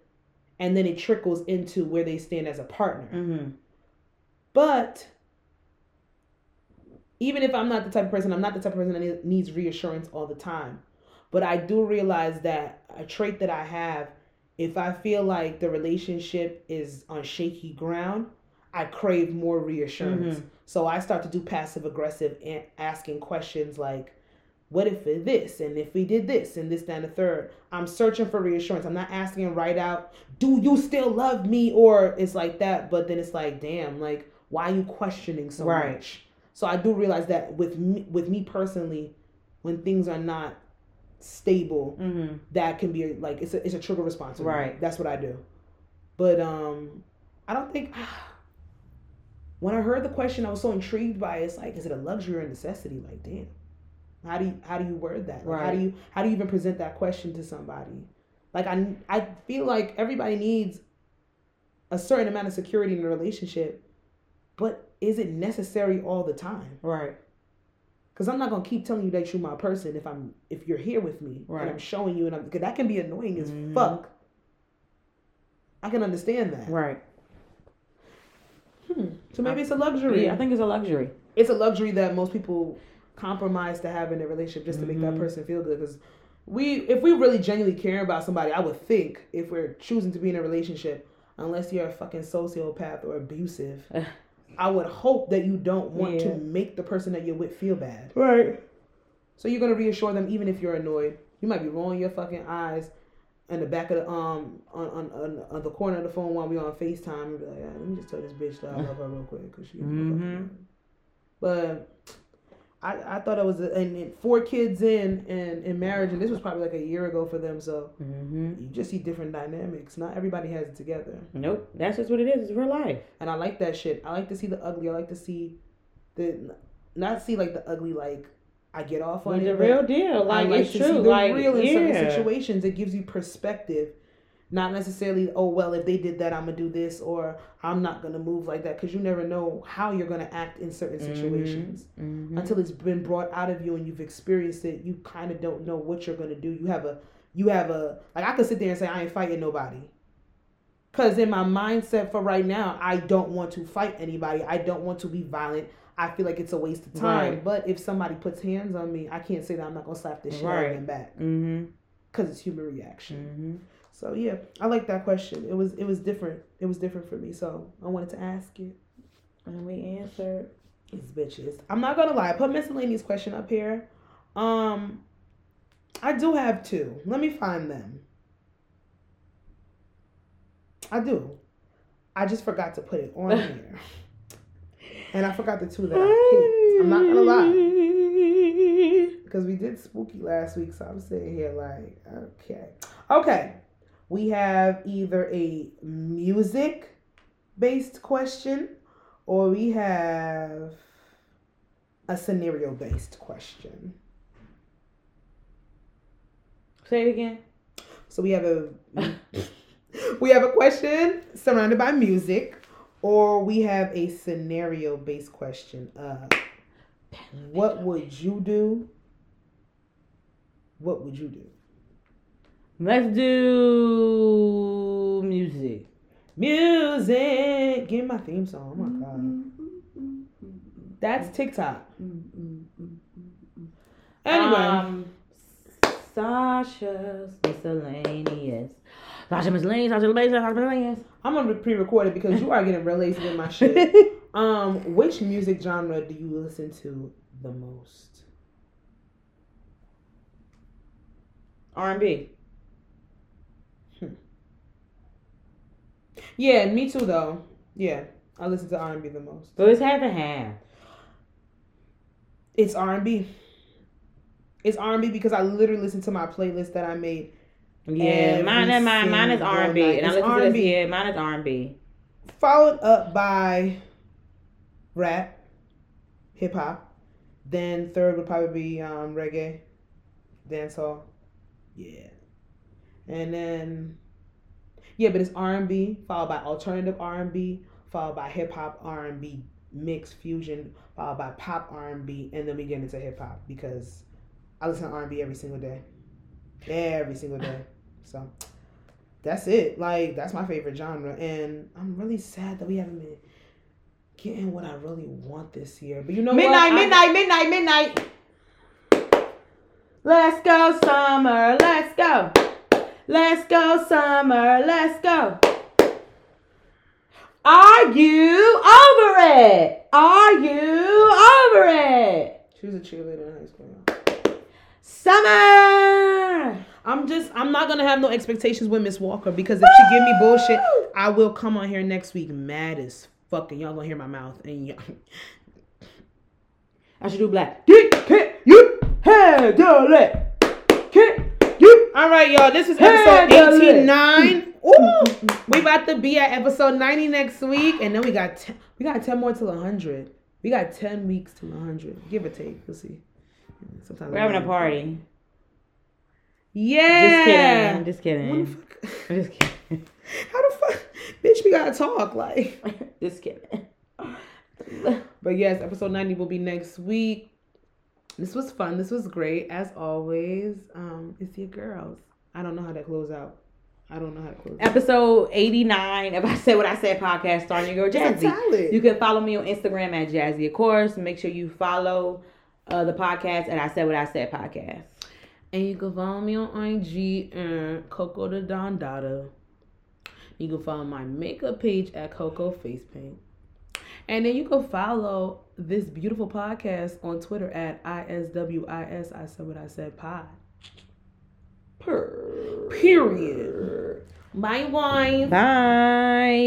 and then it trickles into where they stand as a partner. Mm-hmm. But even if I'm not the type of person, I'm not the type of person that needs reassurance all the time. But I do realize that a trait that I have, if I feel like the relationship is on shaky ground, I crave more reassurance. Mhm. So I start to do passive aggressive and asking questions like, what if this and if we did this and this that, and the third i'm searching for reassurance i'm not asking right out do you still love me or it's like that but then it's like damn like why are you questioning so Right. much so i do realize that with me with me personally when things are not stable Mm-hmm. that can be like it's a, it's a trigger response for me. Right. that's what i do but um i don't think when i heard the question i was so intrigued by it, it's like is it a luxury or a necessity like damn how do you how do you word that Like, how do you how do you even present that question to somebody like i i feel like everybody needs a certain amount of security in a relationship but is it necessary all the time Right. because I'm not gonna keep telling you that you're my person if I'm if you're here with me Right. and I'm showing you and I'm because that can be annoying as Mhm. fuck. I can understand that. Right. Hmm. So maybe it's a luxury. Yeah, I think it's a luxury. it's a luxury that most people compromise to have in their relationship just to make that Mhm. person feel good. Because we, if we really genuinely care about somebody, I would think if we're choosing to be in a relationship, unless you're a fucking sociopath or abusive, I would hope that you don't want Yeah. to make the person that you're with feel bad. Right. So you're gonna reassure them even if you're annoyed. You might be rolling your fucking eyes in the back of the um on on, on, on the corner of the phone while we on Facetime and be like, yeah, let me just tell this bitch that I love her real quick because she. Mhm. But I I thought it was a, and, and four kids in and in marriage and this was probably like a year ago for them. So Mm-hmm. you just see different dynamics. Not everybody has it together, Nope. That's just what it is. It's real life. and I like that shit. I like to see the ugly. I like to see the not see like the ugly like. I get off on the real deal. Like, like it's true. like real in yeah. certain situations. It gives you perspective, not necessarily. Oh well, if they did that, I'm gonna do this, or I'm not gonna move like that, because you never know how you're gonna act in certain Mhm. situations Mhm. until it's been brought out of you and you've experienced it. You kind of don't know what you're gonna do. You have a, you have a like I could sit there and say I ain't fighting nobody. Cause in my mindset for right now, I don't want to fight anybody. I don't want to be violent. I feel like it's a waste of time. Right. But if somebody puts hands on me, I can't say that I'm not gonna slap this shit out of them back Mm-hmm. because it's human reaction. Mm-hmm. So yeah, I like that question. It was it was different. It was different for me. So I wanted to ask it. And we answered. These bitches. I'm not gonna lie. I put miscellaneous question up here. Um, I do have two. Let me find them. I do. I just forgot to put it on here, and I forgot the two that I picked. I'm not gonna lie because we did spooky last week, so I'm sitting here like, okay, okay. We have either a music based question or we have a scenario based question. Say it again. So we have a we have a question surrounded by music, or we have a scenario based question. Uh, what would you do? What would you do? Let's do music. Music. Give me my theme song. Oh my god. That's TikTok. Anyway, Um, Sasha's miscellaneous. Sasha miscellaneous. Sasha miscellaneous. Sasha miscellaneous. I'm gonna pre-record it because you are getting real lazy with my shit. Um, which music genre do you listen to the most? R and B. Yeah, me too though. Yeah, I listen to R&B the most. So it's half and half. It's R&B. It's R&B because I literally listen to my playlist that I made. Yeah, mine and mine. Mine is R and B, and I listen to R&B. this. Yeah, mine is R and B. Followed up by rap, hip hop. Then third would probably be um, reggae, dancehall. Yeah. And then yeah, but it's R and B followed by alternative R and B, followed by hip hop R and B mixed fusion, followed by pop R and B, and then we get into hip hop because I listen to R and B every single day, every single day. So that's it. Like that's my favorite genre, and I'm really sad that we haven't been getting what I really want this year. But you know midnight, what? I- midnight, midnight, midnight. Let's go, Summer. Let's go. Let's go, Summer. Let's go. Are you over it? Are you over it? She was a cheerleader in high school. Summer. I'm just I'm not gonna have no expectations with Miss Walker because if she give me bullshit, I will come on here next week mad as fucking y'all gonna hear my mouth and y'all. I should do black. You, handle it. Get, you. All right, y'all. This is episode Handle 89. Ooh, we about to be at episode 90 next week, and then we got 10, we got 10 more till 100. We got 10 weeks till 100, give or take. We'll see. Sometimes We're having a party. Yeah. Just kidding. When Just the fuck- kidding. Just kidding. How the fuck, bitch? We gotta talk like. Just kidding. But yes, episode 90 will be next week. This was fun. This was great. As always, um, it's your girls. I don't know how to close out. I don't know how to close out. Episode 89, if I said what I said, podcast starting your girl Jazzy. You can follow me on Instagram at Jazzy, of course. Make sure you follow uh, the podcast at I Said What I Said podcast. And you can follow me on IG and Coco the Don Dada. You can follow my makeup page at Coco Face Paint. And then you can follow this beautiful podcast on Twitter at ISWIS. I said what I said pod. Purr. Period. Bye, wife. Bye.